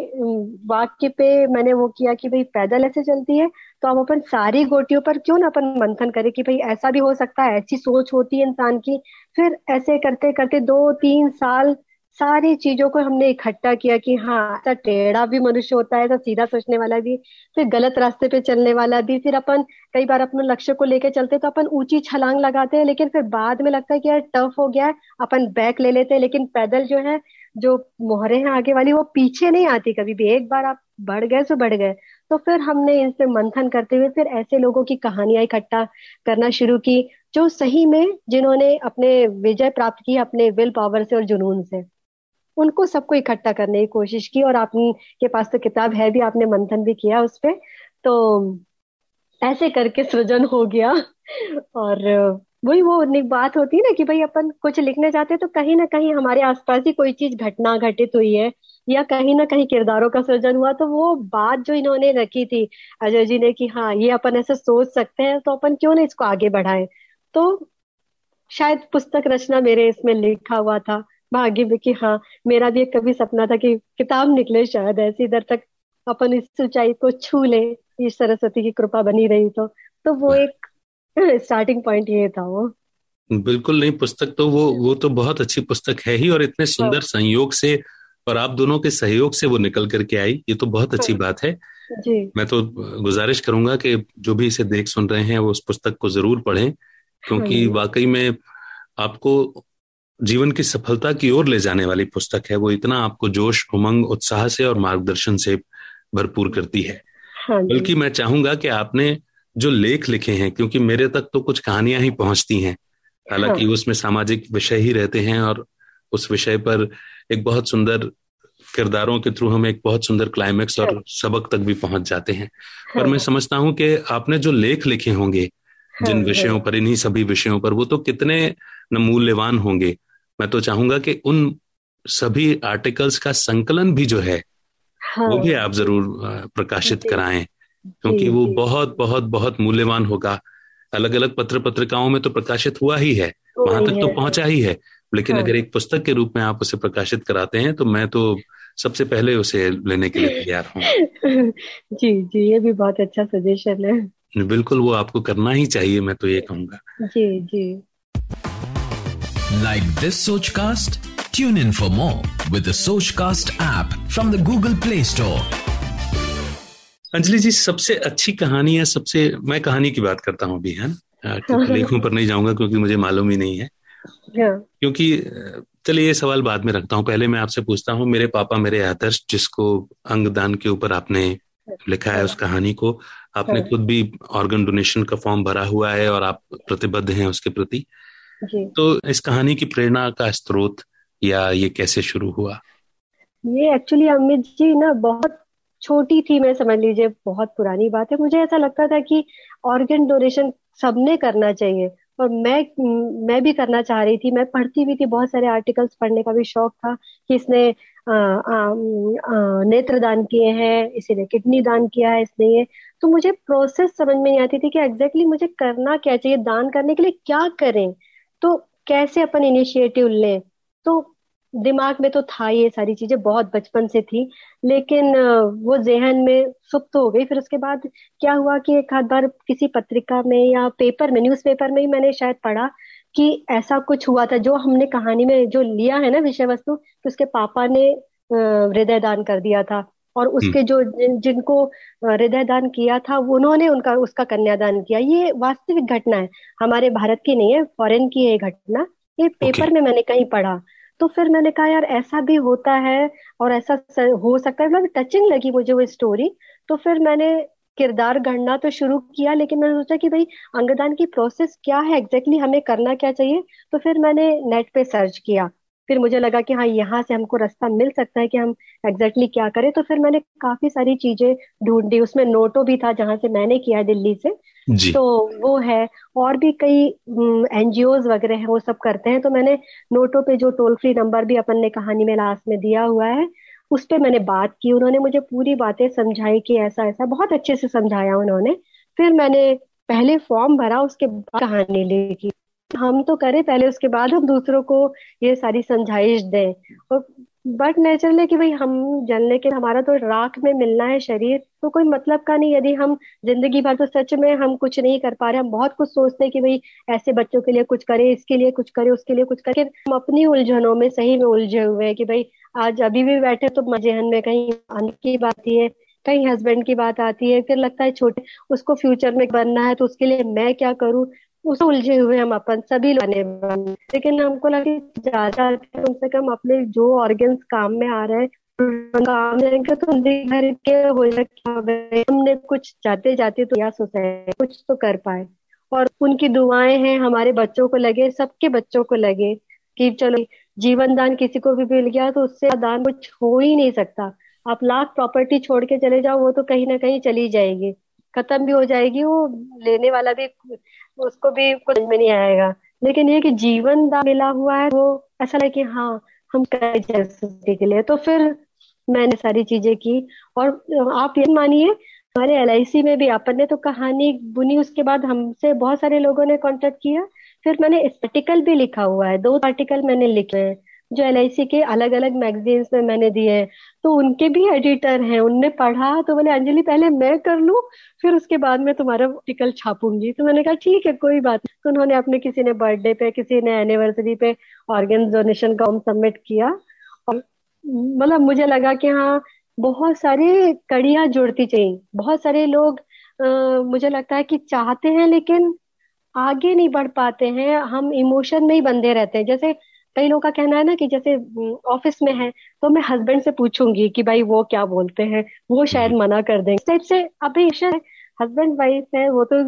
वाक्य पे मैंने वो किया कि भाई पैदल ऐसे चलती है तो अब अपन सारी गोटियों पर क्यों ना अपन मंथन करें कि भाई ऐसा भी हो सकता है, ऐसी सोच होती है इंसान की। फिर ऐसे करते करते दो तीन साल सारी चीज़ों को हमने इकट्ठा किया कि हाँ ऐसा टेढ़ा भी मनुष्य होता है, ऐसा सीधा सोचने वाला भी, फिर गलत रास्ते पे चलने वाला भी, फिर अपन कई बार अपने लक्ष्य को लेके चलते तो अपन ऊँची छलांग लगाते हैं, लेकिन फिर बाद में लगता है कि यार टफ हो गया है अपन बैक ले लेते हैं, लेकिन पैदल जो है, जो मोहरे हैं आगे वाली, वो पीछे नहीं आती कभी भी। एक बार आप बढ़ गए तो बढ़ गए। तो फिर हमने इनसे मंथन करते हुए फिर ऐसे लोगों की कहानियाँ इकट्ठा करना शुरू की, जो सही में जिन्होंने अपने विजय प्राप्त की अपने विल पावर से और जुनून से। उनको सबको इकट्ठा करने की कोशिश की और आपके पास तो किताब है भी, आपने मंथन भी किया उस पर तो ऐसे करके सृजन हो गया। और वही वो बात होती है ना कि भाई अपन कुछ लिखने जाते हैं तो कहीं ना कहीं हमारे आसपास ही कोई चीज़ घटना घटित हुई है या कहीं ना कहीं किरदारों का सृजन हुआ। तो वो बात जो इन्होंने रखी थी अजय जी ने कि हाँ ये अपन ऐसे सोच सकते हैं तो अपन क्यों ना इसको आगे बढ़ाए। तो शायद पुस्तक रचना मेरे इसमें लिखा हुआ था। भाग्य में कि हाँ मेरा भी एक कभी सपना था कि किताब निकले शायद ऐसी इधर तक अपन इस ऊंचाई को छू ले इस सरस्वती की कृपा बनी रही तो। तो वो एक [clears throat] स्टार्टिंग पॉइंट ये था वो। बिल्कुल नहीं पुस्तक तो वो वो तो बहुत अच्छी पुस्तक है ही और इतने सुंदर हाँ। संयोग से और आप दोनों के सहयोग से वो निकल करके आई ये तो बहुत अच्छी हाँ। बात है। जी। मैं तो गुजारिश करूँगा कि जो भी इसे देख सुन रहे हैं वो उस पुस्तक को ज़रूर पढ़ें क्योंकि हाँ। वाकई में आपको जीवन की सफलता की ओर ले जाने वाली पुस्तक है वो इतना आपको जोश उमंग उत्साह से और मार्गदर्शन से भरपूर करती है हाँ बल्कि मैं चाहूँगा कि आपने जो लेख लिखे हैं क्योंकि मेरे तक तो कुछ कहानियाँ ही पहुँचती हैं हालाँकि हाँ। उसमें सामाजिक विषय ही रहते हैं और उस विषय पर एक बहुत सुंदर किरदारों के थ्रू हम एक बहुत सुंदर क्लाइमेक्स और हाँ। सबक तक भी पहुँच जाते हैं हाँ। पर मैं समझता हूँ कि आपने जो लेख लिखे होंगे जिन विषयों पर इन्हीं सभी विषयों पर वो तो कितने न मूल्यवान होंगे मैं तो चाहूँगा कि उन सभी आर्टिकल्स का संकलन भी जो है हाँ, वो भी आप ज़रूर प्रकाशित कराएँ क्योंकि वो बहुत बहुत बहुत मूल्यवान होगा। अलग अलग पत्र पत्रिकाओं में तो प्रकाशित हुआ ही है वहाँ तक तो पहुँचा ही है। लेकिन हाँ। अगर एक पुस्तक के रूप में आप उसे प्रकाशित कराते हैं तो मैं तो सबसे पहले उसे लेने के लिए तैयार हूँ। [laughs] जी जी ये भी बहुत अच्छा सजेशन है। बिल्कुल वो आपको करना ही चाहिए मैं तो ये कहूँगा। जी जी। Like this Sochcast? Tune in for more with the Sochcast app from the Google Play Store. Anjali जी सबसे अच्छी कहानी है सबसे मैं कहानी की बात करता हूँ अभी है ना [laughs] लेखों पर नहीं जाऊँगा क्योंकि मुझे मालूम ही नहीं है क्योंकि चलिए ये सवाल बाद में रखता हूँ पहले मैं आपसे पूछता हूँ मेरे पापा मेरे आदर्श जिसको अंगदान के ऊपर आपने लिखा है उस कहानी को आपने हाँ। खुद भी ऑर्गन डोनेशन का फॉर्म भरा हुआ है और आप प्रतिबद्ध हैं उसके प्रति तो इस कहानी की प्रेरणा का स्रोत या ये कैसे शुरू हुआ? ये एक्चुअली अमित जी ना बहुत छोटी थी मैं समझ लीजिए बहुत पुरानी बात है। मुझे ऐसा लगता था कि ऑर्गन डोनेशन सबने करना चाहिए। और मैं मैं भी करना चाह रही थी मैं पढ़ती भी थी बहुत सारे आर्टिकल्स पढ़ने का भी शौक था कि इसने नेत्र दान किए हैं इसी ने किडनी दान किया है इसने ये। तो मुझे प्रोसेस समझ में नहीं आती थी कि एग्जैक्टली exactly मुझे करना क्या चाहिए दान करने के लिए क्या करें। तो कैसे अपन इनिशिएटिव लें? तो दिमाग में तो था ये सारी चीज़ें, बहुत बचपन से थी, लेकिन वो जहन में सुप्त हो गई। फिर उसके बाद क्या हुआ कि एक आध बार किसी पत्रिका में या पेपर में न्यूज़ पेपर में ही मैंने शायद पढ़ा कि ऐसा कुछ हुआ था, जो हमने कहानी में जो लिया है ना विषय वस्तु कि उसके पापा ने हृदय दान कर दिया था। और हम्म। उसके जो जिन, जिनको हृदय दान किया था उन्होंने उनका उसका कन्यादान किया। ये वास्तविक घटना है। हमारे भारत की नहीं है फॉरेन की है घटना। ये पेपर okay. में मैंने कहीं पढ़ा। तो फिर मैंने कहा यार ऐसा भी होता है और ऐसा हो सकता है। मतलब टचिंग लगी मुझे वो स्टोरी तो फिर मैंने किरदार गढ़ना तो शुरू किया लेकिन मैंने सोचा कि भाई अंगदान की प्रोसेस क्या है? एग्जैक्टली exactly हमें करना क्या चाहिए? तो फिर मैंने नेट पे सर्च किया। फिर मुझे लगा कि हाँ यहाँ से हमको रास्ता मिल सकता है कि हम एग्जैक्टली exactly क्या करें। तो फिर मैंने काफ़ी सारी चीज़ें ढूंढी। उसमें नोटो भी था जहाँ से मैंने किया दिल्ली से। जी. तो वो है। और भी कई एनजीओ वगैरह है वो सब करते हैं। तो मैंने नोटो पे जो टोल फ्री नंबर भी अपन ने कहानी में लास्ट में दिया हुआ है उस पर मैंने बात की। उन्होंने मुझे पूरी बातें समझाई कि ऐसा ऐसा। बहुत अच्छे से समझाया उन्होंने। फिर मैंने पहले फॉर्म भरा उसके बाद कहानी लिखी। हम तो करें, पहले उसके बाद हम दूसरों को ये सारी समझाइश दें। और बट नेचुरली कि भाई हम जलने के, हमारा तो राख में मिलना है शरीर तो कोई मतलब का नहीं। यदि हम ज़िंदगी भर तो सच में हम कुछ नहीं कर पा रहे, हम बहुत कुछ सोचते हैं कि भाई ऐसे बच्चों के लिए कुछ करें, इसके लिए कुछ करे, उसके लिए कुछ करे। हम अपनी उलझनों में सही में उलझे हुए हैं कि भाई आज अभी भी बैठे तो मजेहन में कहीं अन्न की बात है, कहीं हस्बैंड की बात आती है, फिर लगता है छोटे, उसको फ्यूचर में बनना है तो उसके लिए मैं क्या करूँ? उस उलझे हुए हम अपन सभी बने लेकिन हमको लगे ज़्यादा कम से कम अपने जो ऑर्गन्स काम में आ रहे हैं काम जाएँगे तो घर के हो हमने कुछ जाते जाते तो या सोचा है? कुछ तो कर पाए। और उनकी दुआएँ हैं, हमारे बच्चों को लगे, सबके बच्चों को लगे कि चलो, जीवन दान किसी को भी मिल गया तो उससे दान कुछ हो ही नहीं सकता। आप लाख प्रॉपर्टी छोड़ के चले जाओ, वो तो कहीं ना कहीं चली जाएगी। खत्म भी हो जाएगी, वो लेने वाला भी उसको भी कुछ में नहीं आएगा। लेकिन ये कि जीवन दान मिला हुआ है वो ऐसा लगे कि हाँ हम कर के लिए। तो फिर मैंने सारी चीज़ें की। और आप ये मानिए, हमारे एलआईसी में भी अपन ने तो कहानी बुनी, उसके बाद हमसे बहुत सारे लोगों ने कॉन्टेक्ट किया। फिर मैंने आर्टिकल भी लिखा हुआ है। दो आर्टिकल मैंने लिखे हैं। जो एल के अलग अलग मैगजीन्स में मैंने दिए हैं तो उनके भी एडिटर हैं। उनने पढ़ा तो बोले अंजलि पहले मैं कर लूँ फिर उसके बाद मैं तुम्हारा आर्टिकल छापूँगी। तो मैंने कहा ठीक है कोई बात तो उन्होंने अपने किसी ने बर्थडे पे किसी ने एनिवर्सरी पे ऑर्गन डोनेशन का सबमिट किया। और मतलब मुझे लगा कि हाँ बहुत सारी कड़ियाँ जुड़ती चाहिए बहुत सारे लोग आ, मुझे लगता है कि चाहते हैं लेकिन आगे नहीं बढ़ पाते हैं। हम इमोशन में ही बंधे रहते हैं। जैसे कई लोगों का कहना है ना कि जैसे ऑफ़िस में है तो मैं हस्बैंड से पूछूँगी कि भाई वो क्या बोलते हैं वो शायद हम्म। मना कर देंगे। इस टाइप से अभी हस्बैंड वाइफ है वो तो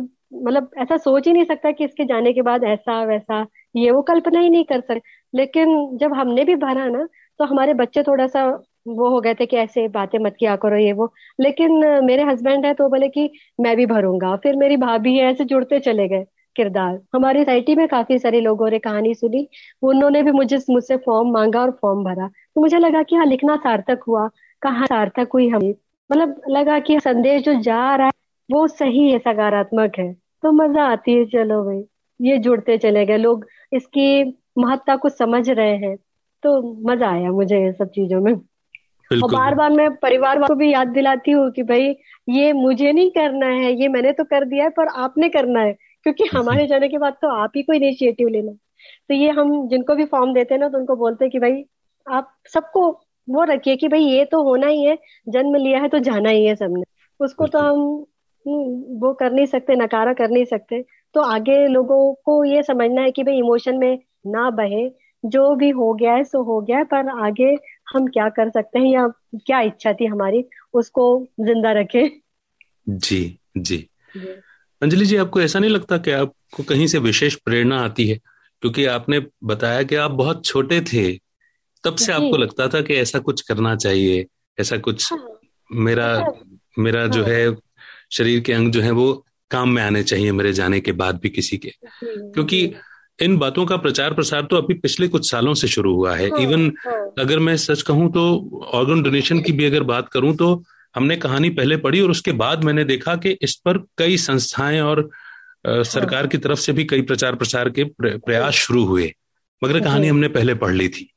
मतलब ऐसा सोच ही नहीं सकता कि इसके जाने के बाद ऐसा वैसा ये वो कल्पना ही नहीं कर सकते लेकिन जब हमने भी भरा ना तो हमारे बच्चे थोड़ा सा वो हो गए थे कि ऐसे बातें मत किया करो ये वो। लेकिन मेरे हस्बैंड है तो बोले कि मैं भी भरूँगा फिर मेरी भाभी है ऐसे जुड़ते चले गए। किरदार। हमारी सोसाइटी में काफ़ी सारे लोगों ने कहानी सुनी उन्होंने भी मुझे मुझसे फॉर्म मांगा और फॉर्म भरा। तो मुझे लगा कि हाँ लिखना सार्थक हुआ कहा सार्थक हुई हमें। मतलब लगा कि संदेश जो जा रहा है वो सही है सकारात्मक है। तो मज़ा आती है चलो भाई ये जुड़ते चले गए। लोग इसकी महत्ता को समझ रहे हैं तो मज़ा आया मुझे ये सब चीज़ों में। और बार बार मैं परिवार को भी याद दिलाती हूँ कि भाई ये मुझे नहीं करना है ये मैंने तो कर दिया है पर आपने करना है। क्योंकि हमारे जाने के बाद तो आप ही को इनिशिएटिव लेना तो ये हम जिनको भी फॉर्म देते हैं ना तो उनको बोलते हैं कि भाई आप सबको वो रखिए कि भाई ये तो होना ही है जन्म लिया है तो जाना ही है सबने। उसको तो हम हम्म, वो कर नहीं सकते नकारा कर नहीं सकते। तो आगे लोगों को ये समझना है कि भाई इमोशन में ना बहे। जो भी हो गया है सो हो गया है पर आगे हम क्या कर सकते हैं या क्या इच्छा थी हमारी उसको ज़िंदा रखें। जी। जी। अंजलि जी आपको ऐसा नहीं लगता कि आपको कहीं से विशेष प्रेरणा आती है? क्योंकि आपने बताया कि आप बहुत छोटे थे। तब से आपको लगता था कि ऐसा कुछ करना चाहिए ऐसा कुछ हाँ, मेरा हाँ, मेरा हाँ, जो है। शरीर के अंग जो है वो काम में आने चाहिए मेरे जाने के बाद भी किसी के। क्योंकि इन बातों का प्रचार प्रसार तो अभी पिछले कुछ सालों से शुरू हुआ है। इवन अगर मैं सच कहूँ तो ऑर्गन डोनेशन की भी अगर बात करूँ तो हमने कहानी पहले पढ़ी और उसके बाद मैंने देखा कि इस पर कई संस्थाएँ और सरकार की तरफ़ से भी कई प्रचार प्रसार के प्रयास शुरू हुए। मगर कहानी हमने पहले पढ़ ली थी।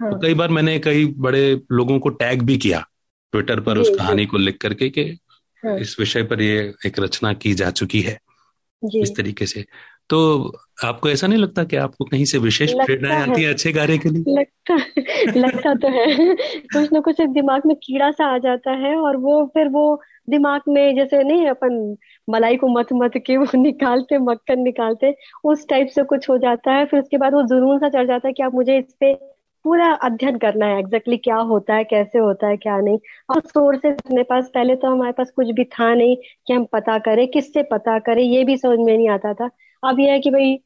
हाँ। तो कई बार मैंने कई बड़े लोगों को टैग भी किया ट्विटर पर उस कहानी को लिख करके कि हाँ। इस विषय पर ये एक रचना की जा चुकी है। इस तरीके से। तो आपको ऐसा नहीं लगता कि आपको कहीं से विशेष प्रेरणा आती है अच्छे कार्य के लिए? लगता लगता तो है। कुछ ना कुछ एक दिमाग में कीड़ा सा आ जाता है और वो फिर वो दिमाग में जैसे नहीं अपन मलाई को मत मत के वो निकालते मक्खन निकालते उस टाइप से कुछ हो जाता है। फिर उसके बाद वो जुनून सा चढ़ जाता है कि आप मुझे इस पे पूरा अध्ययन करना है एग्जैक्टली exactly क्या होता है, कैसे होता है, क्या नहीं। और सोर्सेस अपने पास, पहले तो हमारे पास कुछ भी था नहीं कि हम पता करें, किससे पता करें, ये भी समझ में नहीं आता था। अब यह है कि भाई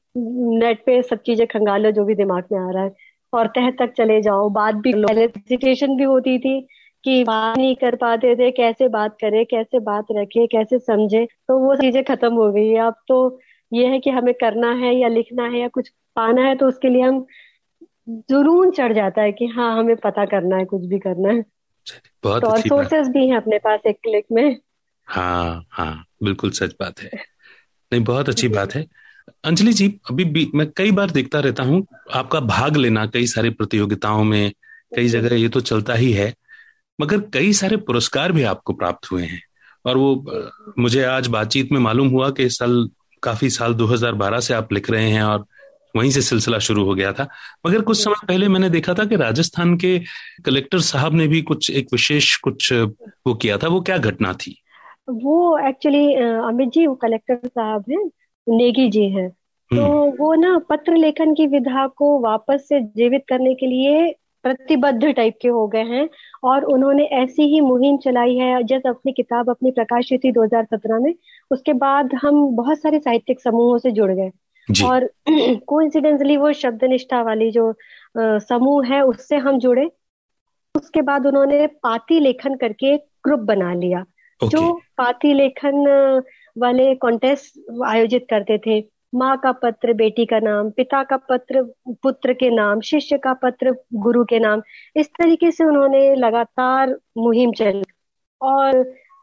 नेट पे सब चीज़ें खंगालो, जो भी दिमाग में आ रहा है। और तह तक चले जाओ, बात भी हेजिटेशन भी होती थी कि बात नहीं कर पाते थे, कैसे बात करें, कैसे बात रखे, कैसे समझे। तो वो चीज़ें खत्म हो गई। है अब तो ये है कि हमें करना है या लिखना है या कुछ पाना है तो उसके लिए हम जुनून चढ़ जाता है कि हाँ हमें पता करना है कुछ भी करना है। बहुत तो और सोर्सेस भी हैं अपने पास एक क्लिक में। हाँ हाँ बिल्कुल सच बात है। नहीं बहुत अच्छी बात है। अंजलि जी अभी भी मैं कई बार देखता रहता हूँ आपका भाग लेना कई सारी प्रतियोगिताओं में कई जगह ये तो चलता ही है मगर कई सारे पुरस्कार भी आपको प्राप्त हुए हैं। और वो मुझे आज बातचीत में मालूम हुआ कि साल काफ़ी साल 2012 से आप लिख रहे हैं और वहीं से सिलसिला शुरू हो गया था। मगर कुछ समय पहले मैंने देखा था कि राजस्थान के कलेक्टर साहब ने भी कुछ एक विशेष कुछ वो किया था। वो क्या घटना थी? वो एक्चुअली अमित जी वो कलेक्टर साहब हैं नेगी जी हैं। तो हम्म। वो ना पत्र लेखन की विधा को वापस से जीवित करने के लिए प्रतिबद्ध टाइप के हो गए हैं और उन्होंने ऐसी ही मुहिम चलाई है जैसे अपनी किताब अपनी प्रकाशित थी 2017 में। उसके बाद हम बहुत सारे साहित्यिक समूहों से जुड़ गए। और [clears throat] कोइंसिडेंसली वो शब्द निष्ठा वाली जो समूह है उससे हम जुड़े। उसके बाद उन्होंने पाती लेखन करके एक ग्रुप बना लिया जो पाती लेखन वाले कॉन्टेस्ट आयोजित करते थे। माँ का पत्र बेटी का नाम पिता का पत्र पुत्र के नाम शिष्य का पत्र गुरु के नाम। इस तरीके से उन्होंने लगातार मुहिम चली और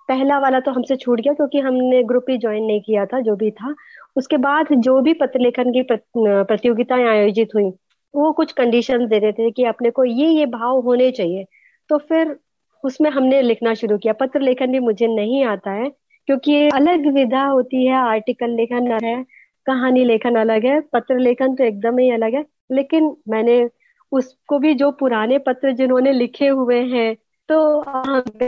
पहला वाला तो हमसे छूट गया क्योंकि हमने ग्रुप ही ज्वाइन नहीं किया था, जो भी था। उसके बाद जो भी पत्र लेखन की प्रतियोगिताएँ आयोजित हुई, वो कुछ कंडीशन दे देते थे कि अपने को ये ये भाव होने चाहिए। तो फिर उसमें हमने लिखना शुरू किया। पत्र लेखन भी मुझे नहीं आता है, क्योंकि अलग विधा होती है आर्टिकल लेखन है, कहानी लेखन अलग है पत्र लेखन तो एकदम ही अलग है। लेकिन मैंने उसको भी जो पुराने पत्र जिन्होंने लिखे हुए हैं तो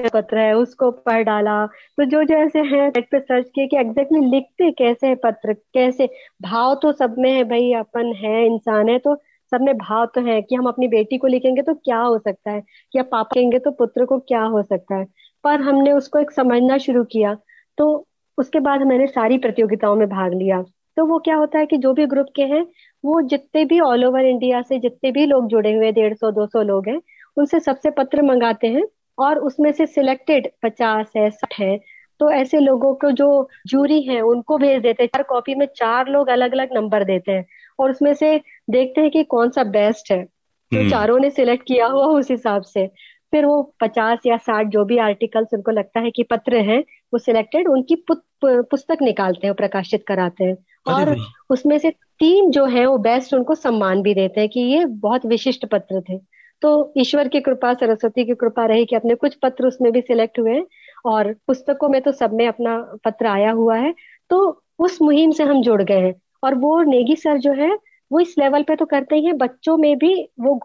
पत्र है, उसको पढ़ डाला। तो जो जो ऐसे हैं नेट पे सर्च किए कि एग्जैक्टली लिखते कैसे है पत्र, कैसे? भाव तो सब में है भाई, अपन है, इंसान है तो सब में भाव तो है कि हम अपनी बेटी को लिखेंगे तो क्या हो सकता है? या पापा कहेंगे तो पुत्र को क्या हो सकता है? पर हमने उसको एक समझना शुरू किया। तो उसके बाद मैंने सारी प्रतियोगिताओं में भाग लिया। तो वो क्या होता है कि जो भी ग्रुप के हैं, वो जितने भी ऑल ओवर इंडिया से जितने भी लोग जुड़े हुए, डेढ़ सौ, दो सौ लोग हैं उनसे सबसे पत्र मंगाते हैं और उसमें से सिलेक्टेड पचास है साठ है। तो ऐसे लोगों को जो जूरी है उनको भेज देते हैं। हर कॉपी में चार लोग अलग अलग नंबर देते हैं और उसमें से देखते हैं कि कौन सा बेस्ट है। तो हम्म। चारों ने सिलेक्ट किया हुआ उस हिसाब से। फिर वो पचास या साठ जो भी आर्टिकल्स उनको लगता है कि पत्र हैं वो सिलेक्टेड उनकी पुस्तक निकालते हैं प्रकाशित कराते हैं। और उसमें से तीन जो है वो बेस्ट उनको सम्मान भी देते हैं कि ये बहुत विशिष्ट पत्र थे। तो ईश्वर की कृपा, सरस्वती की कृपा रही कि अपने कुछ पत्र उसमें भी सिलेक्ट हुए हैं और पुस्तकों में तो सब में अपना पत्र आया हुआ है। तो उस मुहिम से हम जुड़ गए हैं और वो नेगी सर जो है, वो इस लेवल पे तो करते ही हैं, बच्चों में भी वो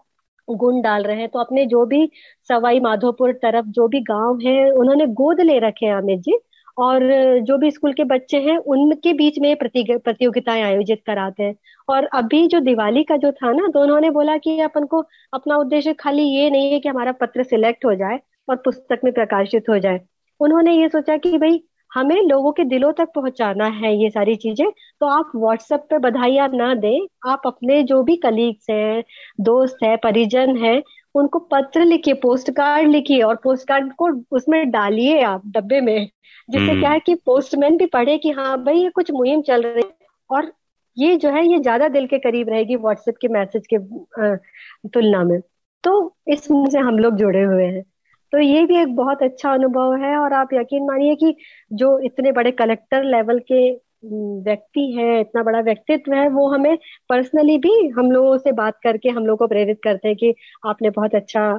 गुण डाल रहे हैं। तो अपने जो भी सवाई माधोपुर तरफ़ जो भी गाँव है, उन्होंने गोद ले रखे हैं अमित जी। और जो भी स्कूल के बच्चे हैं, उनके बीच में प्रतियोगिताएँ आयोजित कराते हैं। और अभी जो दिवाली का जो था ना तो उन्होंने बोला कि अपन को अपना उद्देश्य खाली ये नहीं है कि हमारा पत्र सिलेक्ट हो जाए और पुस्तक में प्रकाशित हो जाए। उन्होंने ये सोचा कि भाई, हमें लोगों के दिलों तक पहुंचाना है ये सारी चीज़ें तो आप व्हाट्सएप पे बधाइयाँ ना दें। आप अपने जो भी कलीग्स हैं, दोस्त है, परिजन है उनको पत्र लिखिए पोस्ट कार्ड लिखिए और पोस्ट कार्ड को उसमें डालिए आप डब्बे में। जिससे हम्म। क्या है कि पोस्टमैन भी पढ़े कि हाँ भाई ये कुछ मुहिम चल रही है और ये जो है ये ज़्यादा दिल के करीब रहेगी व्हाट्सएप के मैसेज के तुलना में। तो इसमें से हम लोग जुड़े हुए हैं। तो ये भी एक बहुत अच्छा अनुभव है और आप यकीन मानिए कि जो इतने बड़े कलेक्टर लेवल के व्यक्ति है, इतना बड़ा व्यक्तित्व है, वो हमें पर्सनली भी हम लोगों से बात करके हम लोग को प्रेरित करते हैं कि आपने बहुत अच्छा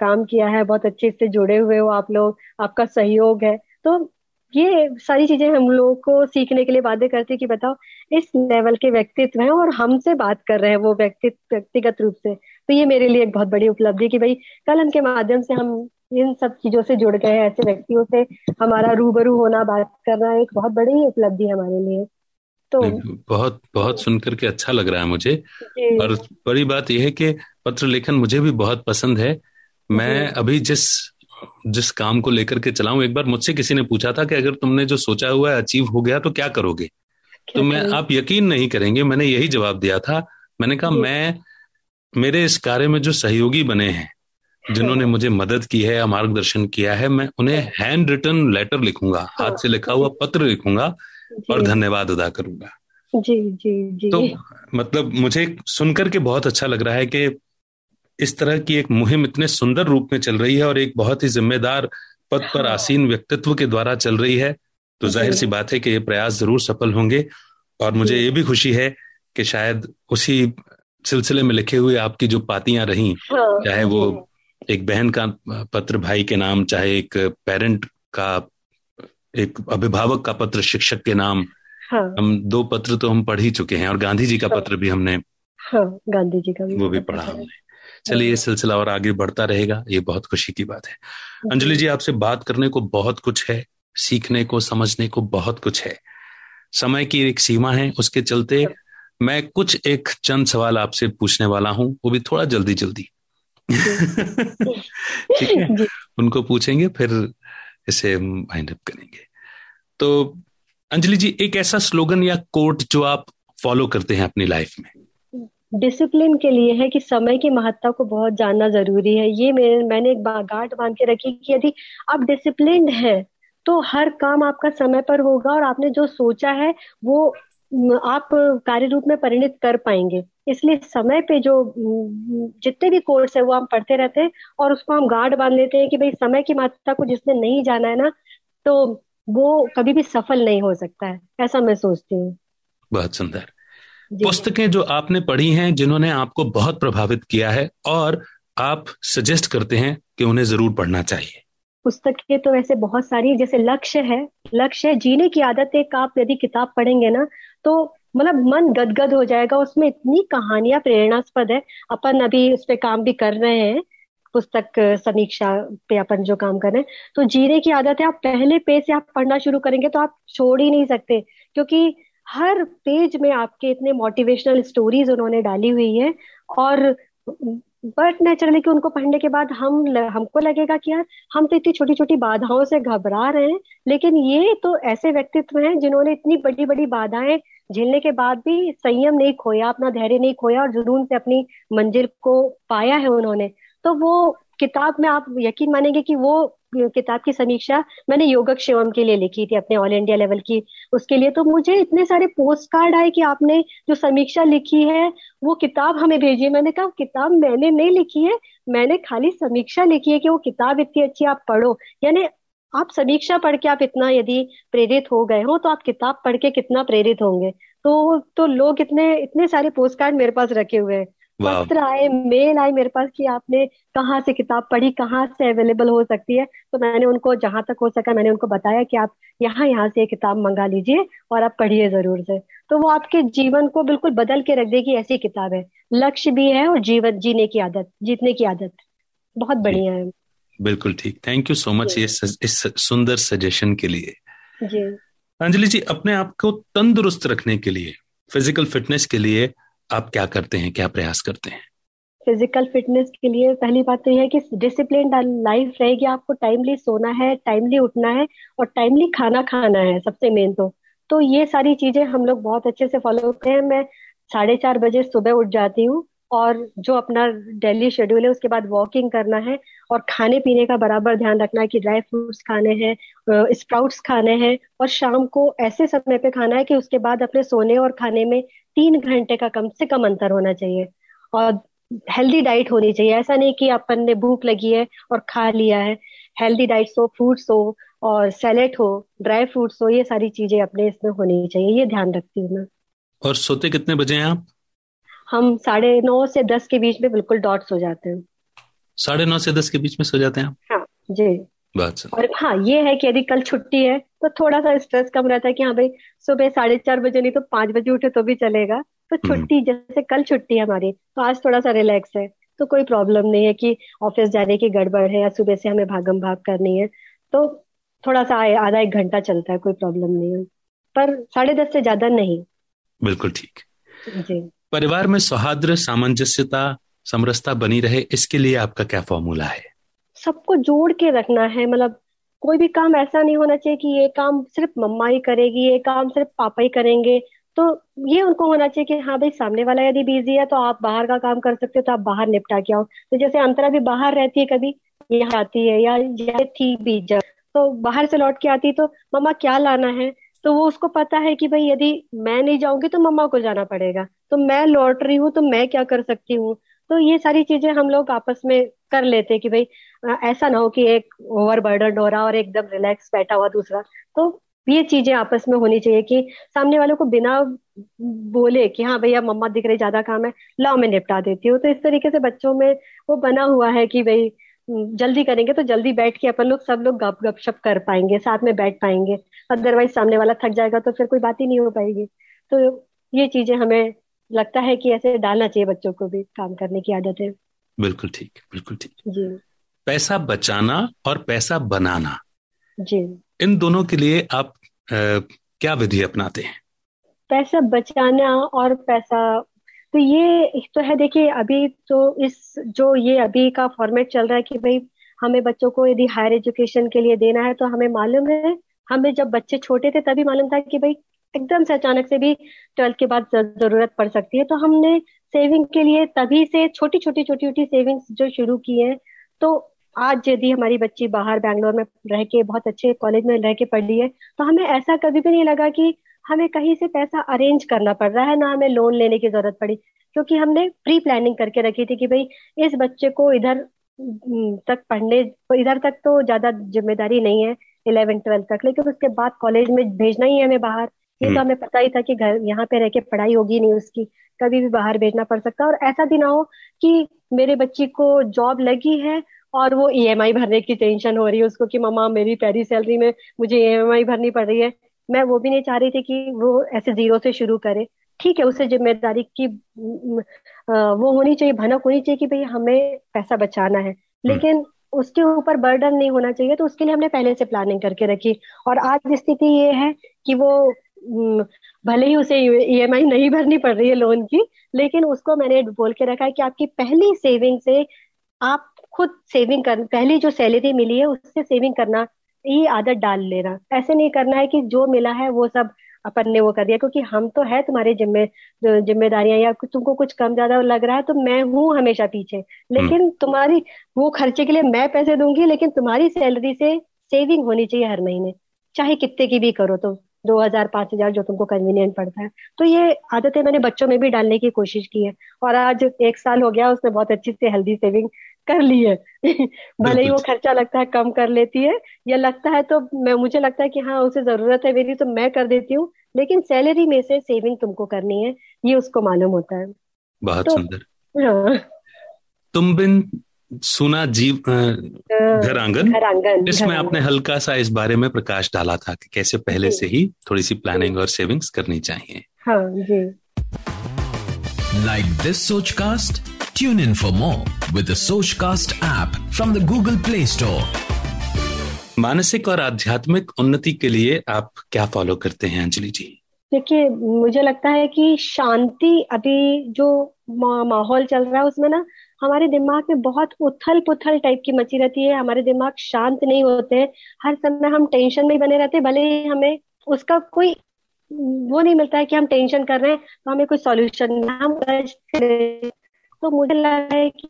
काम किया है, बहुत अच्छे से जुड़े हुए हो आप लोग, आपका सहयोग है। तो ये सारी चीज़ें हम लोगों को सीखने के लिए बातें करती है कि बताओ, इस लेवल के व्यक्तित्व हैं और हमसे बात कर रहे हैं वो व्यक्तित्व व्यक्तिगत रूप से। तो ये मेरे लिए एक बहुत बड़ी उपलब्धि कि भाई कलम के माध्यम से हम इन सब चीज़ों से जुड़ गए ऐसे व्यक्तियों से हमारा रूबरू होना बात करना एक बहुत बड़ी उपलब्धि है हमारे लिए। तो बहुत बहुत सुनकर के अच्छा लग रहा है मुझे। और बड़ी बात यह है कि पत्र लेखन मुझे भी बहुत पसंद है। मैं अभी जिस जिस काम को लेकर के चलाऊं एक बार मुझसे किसी ने पूछा था कि अगर तुमने जो सोचा हुआ है अचीव हो गया तो क्या करोगे? तो मैं आप यकीन नहीं करेंगे मैंने यही जवाब दिया था। मैंने कहा मैं मेरे इस कार्य में जो सहयोगी बने हैं जिन्होंने मुझे मदद की है या मार्गदर्शन किया है मैं उन्हें हैंड रिटर्न लेटर लिखूँगा हाथ से लिखा हुआ पत्र लिखूँगा और धन्यवाद अदा करूँगा। जी जी जी। तो मतलब मुझे सुनकर के बहुत अच्छा लग रहा है कि इस तरह की एक मुहिम इतने सुंदर रूप में चल रही है और एक बहुत ही जिम्मेदार पद पर हाँ। आसीन व्यक्तित्व के द्वारा चल रही है। तो ज़ाहिर सी बात है कि ये प्रयास ज़रूर सफल होंगे और मुझे ये भी खुशी है कि शायद उसी सिलसिले में लिखे हुए आपकी जो पातियाँ रही हाँ, चाहे वो एक बहन का पत्र भाई के नाम चाहे एक पेरेंट का एक अभिभावक का पत्र शिक्षक के नाम हाँ, हम दो पत्र तो हम पढ़ ही चुके हैं और गांधी जी का हाँ, पत्र भी हमने हाँ, गांधी जी का भी वो भी पढ़ा हमने। चलिए ये सिलसिला और आगे बढ़ता रहेगा। ये बहुत खुशी की बात है। अंजलि जी आपसे बात करने को बहुत कुछ है सीखने को समझने को बहुत कुछ है। समय की एक सीमा है उसके चलते मैं कुछ एक चंद सवाल आपसे पूछने वाला हूँ वो भी थोड़ा जल्दी जल्दी [laughs] ठीक है। उनको पूछेंगे फिर इसे वाइंड अप करेंगे। तो अंजलि जी एक ऐसा स्लोगन या कोट जो आप फॉलो करते हैं अपनी लाइफ में? डिसिप्लिन के लिए है कि समय की महत्ता को बहुत जानना ज़रूरी है। ये मैं, मैंने एक गांठ बाँध के रखी कि यदि आप डिसिप्लिन है तो हर काम आपका समय पर होगा और आपने जो सोचा है वो आप कार्य रूप में परिणित कर पाएँगे। इसलिए समय पे जो जितने भी कोर्स है वो हम पढ़ते रहते हैं और उसको हम गार्ड बाँध लेते हैं कि भाई समय की मात्रा को जिसने नहीं जाना है ना तो वो कभी भी सफल नहीं हो सकता है ऐसा मैं सोचती हूँ। बहुत सुंदर। पुस्तकें जो आपने पढ़ी हैं जिन्होंने आपको बहुत प्रभावित किया है और आप सजेस्ट करते हैं कि उन्हें ज़रूर पढ़ना चाहिए। पुस्तकें तो वैसे बहुत सारी जैसे लक्ष्य है लक्ष्य है जीने की आदत एक आप यदि किताब पढ़ेंगे ना तो मतलब मन गदगद हो जाएगा, उसमें इतनी कहानियाँ प्रेरणास्पद है। अपन अभी उस पर काम भी कर रहे हैं, पुस्तक समीक्षा पे अपन जो काम कर रहे हैं। तो जीने की आदत है, आप पहले पेज से आप पढ़ना शुरू करेंगे तो आप छोड़ ही नहीं सकते, क्योंकि हर पेज में आपके इतने मोटिवेशनल स्टोरीज उन्होंने डाली हुई है और बट नेचुरली कि उनको पढ़ने के बाद हम हमको लगेगा कि यार, हम तो इतनी छोटी छोटी बाधाओं से घबरा रहे हैं, लेकिन ये तो ऐसे व्यक्तित्व हैं जिन्होंने इतनी बड़ी बड़ी बाधाएँ झेलने के बाद भी संयम नहीं खोया, अपना धैर्य नहीं खोया और जुनून से अपनी मंजिल को पाया है उन्होंने। तो वो किताब में आप यकीन मानेंगे कि वो किताब की समीक्षा मैंने योगक्षेमम के लिए लिखी थी अपने ऑल इंडिया लेवल की उसके लिए। तो मुझे इतने सारे पोस्ट कार्ड आए कि आपने जो समीक्षा लिखी है, वो किताब हमें भेजिए मैंने कहा, किताब मैंने नहीं लिखी है, मैंने खाली समीक्षा लिखी है कि वो किताब इतनी अच्छी आप पढ़ो। यानी आप समीक्षा पढ़ के आप इतना यदि प्रेरित हो गए हो तो आप किताब पढ़ के कितना प्रेरित होंगे। तो तो लोग इतने इतने सारे पोस्ट कार्ड मेरे पास रखे हुए हैं। पत्र आए मेल आए मेरे पास कि आपने कहाँ से किताब पढ़ी कहाँ से अवेलेबल हो सकती है। तो मैंने उनको जहाँ तक हो सका मैंने उनको बताया कि आप यहाँ यहाँ से किताब मंगा लीजिए और आप पढ़िए ज़रूर से। तो वो आपके जीवन को बिल्कुल बदल के रख देगी ऐसी किताब है। लक्ष्य भी है और जीवन जीने की आदत जीतने की आदत। बहुत बढ़िया है। बिल्कुल ठीक। थैंक यू सो मच ये इस सुंदर सजेशन के लिए। जी। अंजलि जी अपने आप को तंदुरुस्त रखने के लिए फ़िज़िकल फिटनेस के लिए आप क्या करते हैं, क्या प्रयास करते हैं? फ़िज़िकल फिटनेस के लिए पहली बात तो यह है कि डिसिप्लिन लाइफ रहेगी आपको टाइमली सोना है टाइमली उठना है और टाइमली खाना खाना है सबसे मेन तो। तो ये सारी चीज़ें हम लोग बहुत अच्छे से फॉलो करते हैं। मैं साढ़े चार बजे सुबह उठ जाती हूँ। और जो अपना डेली शेड्यूल है, उसके बाद वॉकिंग करना है और खाने पीने का बराबर ध्यान रखना है कि ड्राई फ्रूट्स खाने हैं स्प्राउट्स खाने हैं और शाम को ऐसे समय पे खाना है कि उसके बाद अपने सोने और खाने में तीन घंटे का कम से कम अंतर होना चाहिए और हेल्दी डाइट होनी चाहिए। ऐसा नहीं कि अपन ने भूख लगी है और खा लिया है। हेल्दी डाइट्स हो फ्रूट्स हो और सैलेड हो ड्राई फ्रूट्स हो, ये सारी चीज़ें अपने इसमें होनी चाहिए, ये ध्यान रखती हूँ मैं। और सोते कितने बजे हैं आप? हम साढ़े नौ से दस के बीच में बिल्कुल डॉट सो जाते हैं। साढ़े नौ से दस के बीच में सो जाते हैं हाँ जी। बात और हाँ ये है कि यदि कल छुट्टी है तो थोड़ा सा स्ट्रेस कम रहता है कि हाँ भाई सुबह साढ़े चार बजे नहीं तो पाँच बजे उठे तो भी चलेगा। तो हम्म। छुट्टी जैसे कल छुट्टी है हमारी तो आज थोड़ा सा रिलैक्स है। तो कोई प्रॉब्लम नहीं है कि ऑफ़िस जाने की गड़बड़ है या सुबह से हमें भागम भाग करनी है तो थोड़ा सा आधा एक घंटा चलता है कोई प्रॉब्लम नहीं है। पर साढ़े दस से ज़्यादा नहीं। बिल्कुल ठीक। जी। परिवार में सौहार्द, सामंजस्यता, समरसता बनी रहे, इसके लिए आपका क्या फॉर्मूला है? सबको जोड़ के रखना है। मतलब कोई भी काम ऐसा नहीं होना चाहिए कि ये काम सिर्फ़ मम्मा ही करेगी, ये काम सिर्फ़ पापा ही करेंगे। तो ये उनको होना चाहिए कि हाँ भाई, सामने वाला यदि बिज़ी है तो आप बाहर का काम कर सकते हो तो आप बाहर निपटा के आओ। तो जैसे अंतरा भी बाहर रहती है कभी, यहाँ आती है या थी भी जब तो बाहर से लौट के आती तो मम्मा क्या लाना है? तो वो उसको पता है कि भाई यदि मैं नहीं जाऊँगी तो मम्मा को जाना पड़ेगा। तो मैं लौट रही हूँ तो मैं क्या कर सकती हूँ? तो ये सारी चीज़ें हम लोग आपस में कर लेते कि भाई ऐसा ना हो कि एक ओवर बर्डन हो रहा और एकदम रिलैक्स बैठा हुआ दूसरा। तो ये चीज़ें आपस में होनी चाहिए कि सामने वालों को बिना बोले कि हाँ भैया मम्मा दिख रही, ज़्यादा काम है, लाओ मैं निपटा देती हूँ। तो इस तरीके से बच्चों में वो बना हुआ है कि भाई जल्दी करेंगे तो जल्दी बैठ के अपन लोग, सब लोग गप गपशप कर पाएँगे, साथ में बैठ पाएँगे। अदरवाइज़ सामने वाला थक जाएगा तो फिर कोई बात ही नहीं हो पाएगी। तो ये चीज़ें हमें लगता है कि ऐसे डालना चाहिए बच्चों को भी काम करने की आदत। है बिल्कुल ठीक बिल्कुल ठीक। जी। पैसा बचाना और पैसा बनाना जी। इन दोनों के लिए आप आ, क्या विधि अपनाते हैं? पैसा बचाना और पैसा तो ये तो है देखिए अभी तो इस जो ये अभी का फॉर्मेट चल रहा है कि भाई हमें बच्चों को यदि हायर एजुकेशन के लिए देना है तो हमें मालूम है हमें जब बच्चे छोटे थे तभी मालूम था कि भाई एकदम से अचानक से भी ट्वेल्थ के बाद ज़रूरत पड़ सकती है। तो हमने सेविंग के लिए तभी से छोटी छोटी छोटी छोटी सेविंग्स जो शुरू की है। तो आज यदि हमारी बच्ची बाहर बैंगलोर में रह के, बहुत अच्छे कॉलेज में रह के पढ़ रही है तो हमें ऐसा कभी भी नहीं लगा कि हमें कहीं से पैसा अरेंज करना पड़ रहा है, ना हमें लोन लेने की ज़रूरत पड़ी। क्योंकि हमने प्री प्लानिंग करके रखी थी कि भाई इस बच्चे को इधर तक पढ़ने, इधर तक तो ज़्यादा ज़िम्मेदारी नहीं है। इलेवन ट्वेल्थ तक। लेकिन उसके बाद कॉलेज में भेजना ही है हमें बाहर। ये तो हम्म। हमें पता ही था कि घर यहाँ पे रह के पढ़ाई होगी नहीं उसकी। कभी भी बाहर भेजना पड़ सकता और ऐसा भी ना हो कि मेरे बच्ची को जॉब लगी है और वो ईएमआई भरने की टेंशन हो रही है उसको कि मम्मा मेरी पहली सैलरी में मुझे ईएमआई भरनी पड़ रही है। मैं वो भी नहीं चाह रही थी कि वो ऐसे ज़ीरो से शुरू करे। ठीक है उसे ज़िम्मेदारी की वो होनी चाहिए भनक होनी चाहिए कि भाई हमें पैसा बचाना है। हम्म। लेकिन उसके ऊपर बर्डन नहीं होना चाहिए तो उसके लिए हमने पहले से प्लानिंग करके रखी। और आज स्थिति ये है कि वो भले ही उसे ईएमआई नहीं भरनी पड़ रही है लोन की, लेकिन उसको मैंने बोल के रखा है कि आपकी पहली सेविंग से आप खुद सेविंग कर, पहली जो सैलरी मिली है, उससे सेविंग करना, ये आदत डाल लेना। ऐसे नहीं करना है कि जो मिला है वो सब अपन ने वो कर दिया क्योंकि हम तो है तुम्हारे जिम्मे जिम्मेदारियाँ या तुमको कुछ कम ज़्यादा लग रहा है तो मैं हूँ हमेशा पीछे। लेकिन हम्म। तुम्हारी वो खर्चे के लिए मैं पैसे दूँगी लेकिन तुम्हारी सैलरी से सेविंग होनी चाहिए हर महीने। चाहे कितने की भी करो तो दो हज़ार पाँच हज़ार जो तुमको कन्वीनियंट पड़ता है। तो ये आदतें मैंने बच्चों में भी डालने की कोशिश की है। और आज एक साल हो गया उसने बहुत अच्छी से हेल्दी सेविंग कर ली है। [laughs] भले ही वो खर्चा लगता है कम कर लेती है या लगता है तो मैं मुझे लगता है कि हाँ उसे ज़रूरत है मेरी तो मैं कर देती हूँ। लेकिन सैलरी में से सेविंग तुमको करनी है ये उसको मालूम होता है। बहुत तो, सुंदर। हाँ। तुम बिन सुना जीव घर आँगन घर आँगन इसमें आपने हल्का सा इस बारे में प्रकाश डाला था कि कैसे पहले से ही थोड़ी सी प्लानिंग और सेविंग्स करनी चाहिए। हाँ जी। Like this Soch cast tune in for more with Soch cast app from the Google play store मानसिक और आध्यात्मिक उन्नति के लिए आप क्या फॉलो करते हैं अंजलि जी? देखिए मुझे लगता है कि शांति अभी जो मा, माहौल चल रहा है उसमें ना हमारे दिमाग में बहुत उथल पुथल टाइप की मची रहती है। हमारे दिमाग शांत नहीं होते हैं। हर समय हम टेंशन में ही बने रहते हैं भले ही हमें उसका कोई वो नहीं मिलता है कि हम टेंशन कर रहे हैं तो हमें कोई सॉल्यूशन हम तो मुझे लगा है कि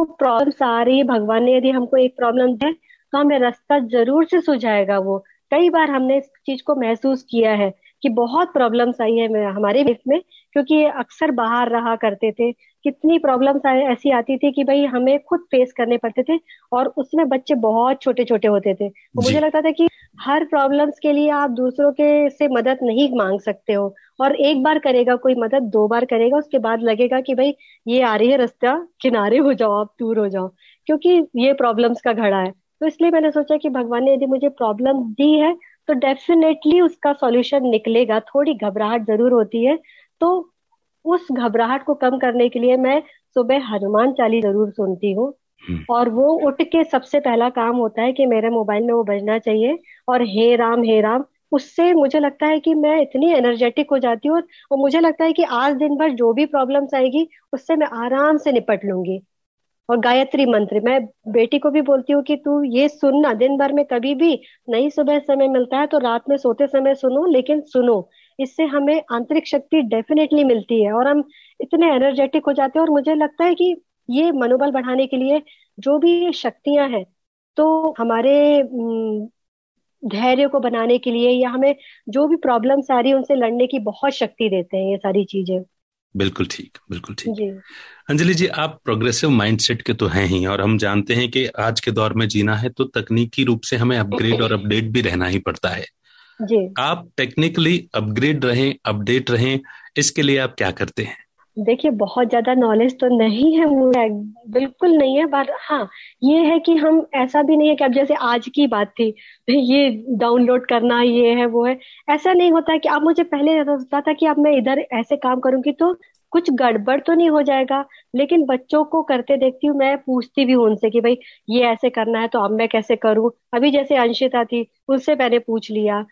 वो प्रॉब्लम आ रही है भगवान ने यदि हमको एक प्रॉब्लम दे तो हमें रास्ता ज़रूर से सुझाएगा वो। कई बार हमने इस चीज़ को महसूस किया है कि बहुत प्रॉब्लम्स आई है हमारे लाइफ में, क्योंकि अक्सर बाहर रहा करते थे। कितनी प्रॉब्लम्स ऐसी आती थी कि भाई हमें खुद फेस करने पड़ते थे और उसमें बच्चे बहुत छोटे छोटे होते थे। तो मुझे लगता था कि हर प्रॉब्लम्स के लिए आप दूसरों के से मदद नहीं मांग सकते हो और एक बार करेगा कोई मदद दो बार करेगा उसके बाद लगेगा कि भाई ये आ रही है रास्ता किनारे हो जाओ आप दूर हो जाओ क्योंकि ये प्रॉब्लम्स का घड़ा है। तो इसलिए मैंने सोचा कि भगवान ने यदि मुझे प्रॉब्लम दी है तो डेफिनेटली उसका सॉल्यूशन निकलेगा थोड़ी घबराहट ज़रूर होती है तो उस घबराहट को कम करने के लिए मैं सुबह हनुमान चालीस ज़रूर सुनती हूँ। हम्म। और वो उठ के सबसे पहला काम होता है कि मेरे मोबाइल में वो बजना चाहिए और हे राम हे राम उससे मुझे लगता है कि मैं इतनी एनर्जेटिक हो जाती हूँ और मुझे लगता है कि आज दिन भर जो भी प्रॉब्लम्स आएगी उससे मैं आराम से निपट लूँगी। और गायत्री मंत्र मैं बेटी को भी बोलती हूँ कि तू ये सुनना दिन भर में कभी भी नहीं सुबह समय मिलता है तो रात में सोते समय सुनो लेकिन सुनो। इससे हमें आंतरिक शक्ति डेफिनेटली मिलती है और हम इतने एनर्जेटिक हो जाते हैं और मुझे लगता है कि ये मनोबल बढ़ाने के लिए जो भी शक्तियाँ हैं तो हमारे धैर्य को बनाने के लिए या हमें जो भी प्रॉब्लम्स आ रही है उनसे लड़ने की बहुत शक्ति देते हैं ये सारी चीज़ें। बिल्कुल ठीक बिल्कुल ठीक। अंजलि जी आप प्रोग्रेसिव माइंडसेट के तो हैं ही और हम जानते हैं कि आज के दौर में जीना है तो तकनीकी रूप से हमें अपग्रेड और अपडेट भी रहना ही पड़ता है। आप टेक्निकली अपग्रेड रहें अपडेट रहें इसके लिए आप क्या करते हैं? देखिए बहुत ज़्यादा नॉलेज तो नहीं है मुझे बिल्कुल नहीं है पर हाँ ये है कि हम ऐसा भी नहीं है कि अब जैसे आज की बात थी ये डाउनलोड करना ये है वो है ऐसा नहीं होता है कि अब मुझे पहले होता था कि अब मैं इधर ऐसे काम करूँगी तो कुछ गड़बड़ तो नहीं हो जाएगा लेकिन बच्चों को करते देखती हूँ मैं पूछती भी हूँ उनसे कि भाई ये ऐसे करना है तो अब मैं कैसे करूँ? अभी जैसे अंशिता थी उससे मैंने पूछ लिया।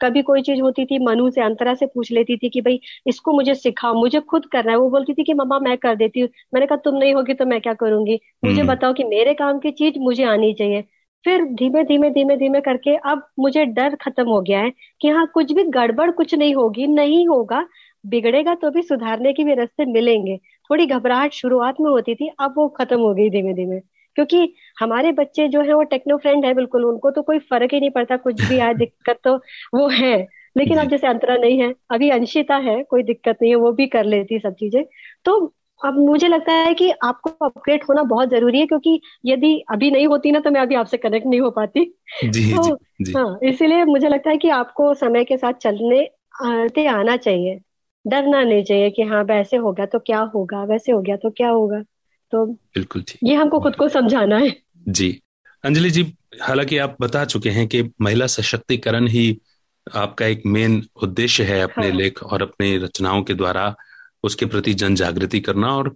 कभी कोई चीज़ होती थी मनु से अंतरा से पूछ लेती थी कि भाई इसको मुझे सिखाओ मुझे खुद करना है। वो बोलती थी कि मम्मा मैं कर देती हूँ। मैंने कहा तुम नहीं होगी तो मैं क्या करूँगी? मुझे हम्म। बताओ कि मेरे काम की चीज़ मुझे आनी चाहिए। फिर धीमे धीमे धीमे धीमे करके अब मुझे डर खत्म हो गया है कि हाँ कुछ भी गड़बड़ कुछ नहीं होगी नहीं होगा बिगड़ेगा तो भी सुधारने के भी रास्ते मिलेंगे। थोड़ी घबराहट शुरुआत में होती थी अब वो खत्म हो गई धीमे धीमे क्योंकि हमारे बच्चे जो है वो टेक्नो फ्रेंड है बिल्कुल उनको तो कोई फ़र्क ही नहीं पड़ता कुछ भी आए दिक्कत तो वो है। लेकिन अब जैसे अंतरा नहीं है अभी अंशिता है कोई दिक्कत नहीं है वो भी कर लेती सब चीज़ें। तो अब मुझे लगता है कि आपको अपग्रेड होना बहुत ज़रूरी है क्योंकि यदि अभी नहीं होती ना तो मैं अभी आपसे कनेक्ट नहीं हो पाती। जी, तो जी, जी. हाँ इसीलिए मुझे लगता है कि आपको समय के साथ चलने आते आना चाहिए। डरना नहीं चाहिए कि हाँ वैसे हो गया तो क्या होगा वैसे हो गया तो क्या होगा? तो बिल्कुल ठीक। ये हमको खुद को समझाना है। जी। अंजलि जी हालाँकि आप बता चुके हैं कि महिला सशक्तिकरण ही आपका एक मेन उद्देश्य है अपने हाँ। लेख और अपने रचनाओं के द्वारा उसके प्रति जन जागृति करना और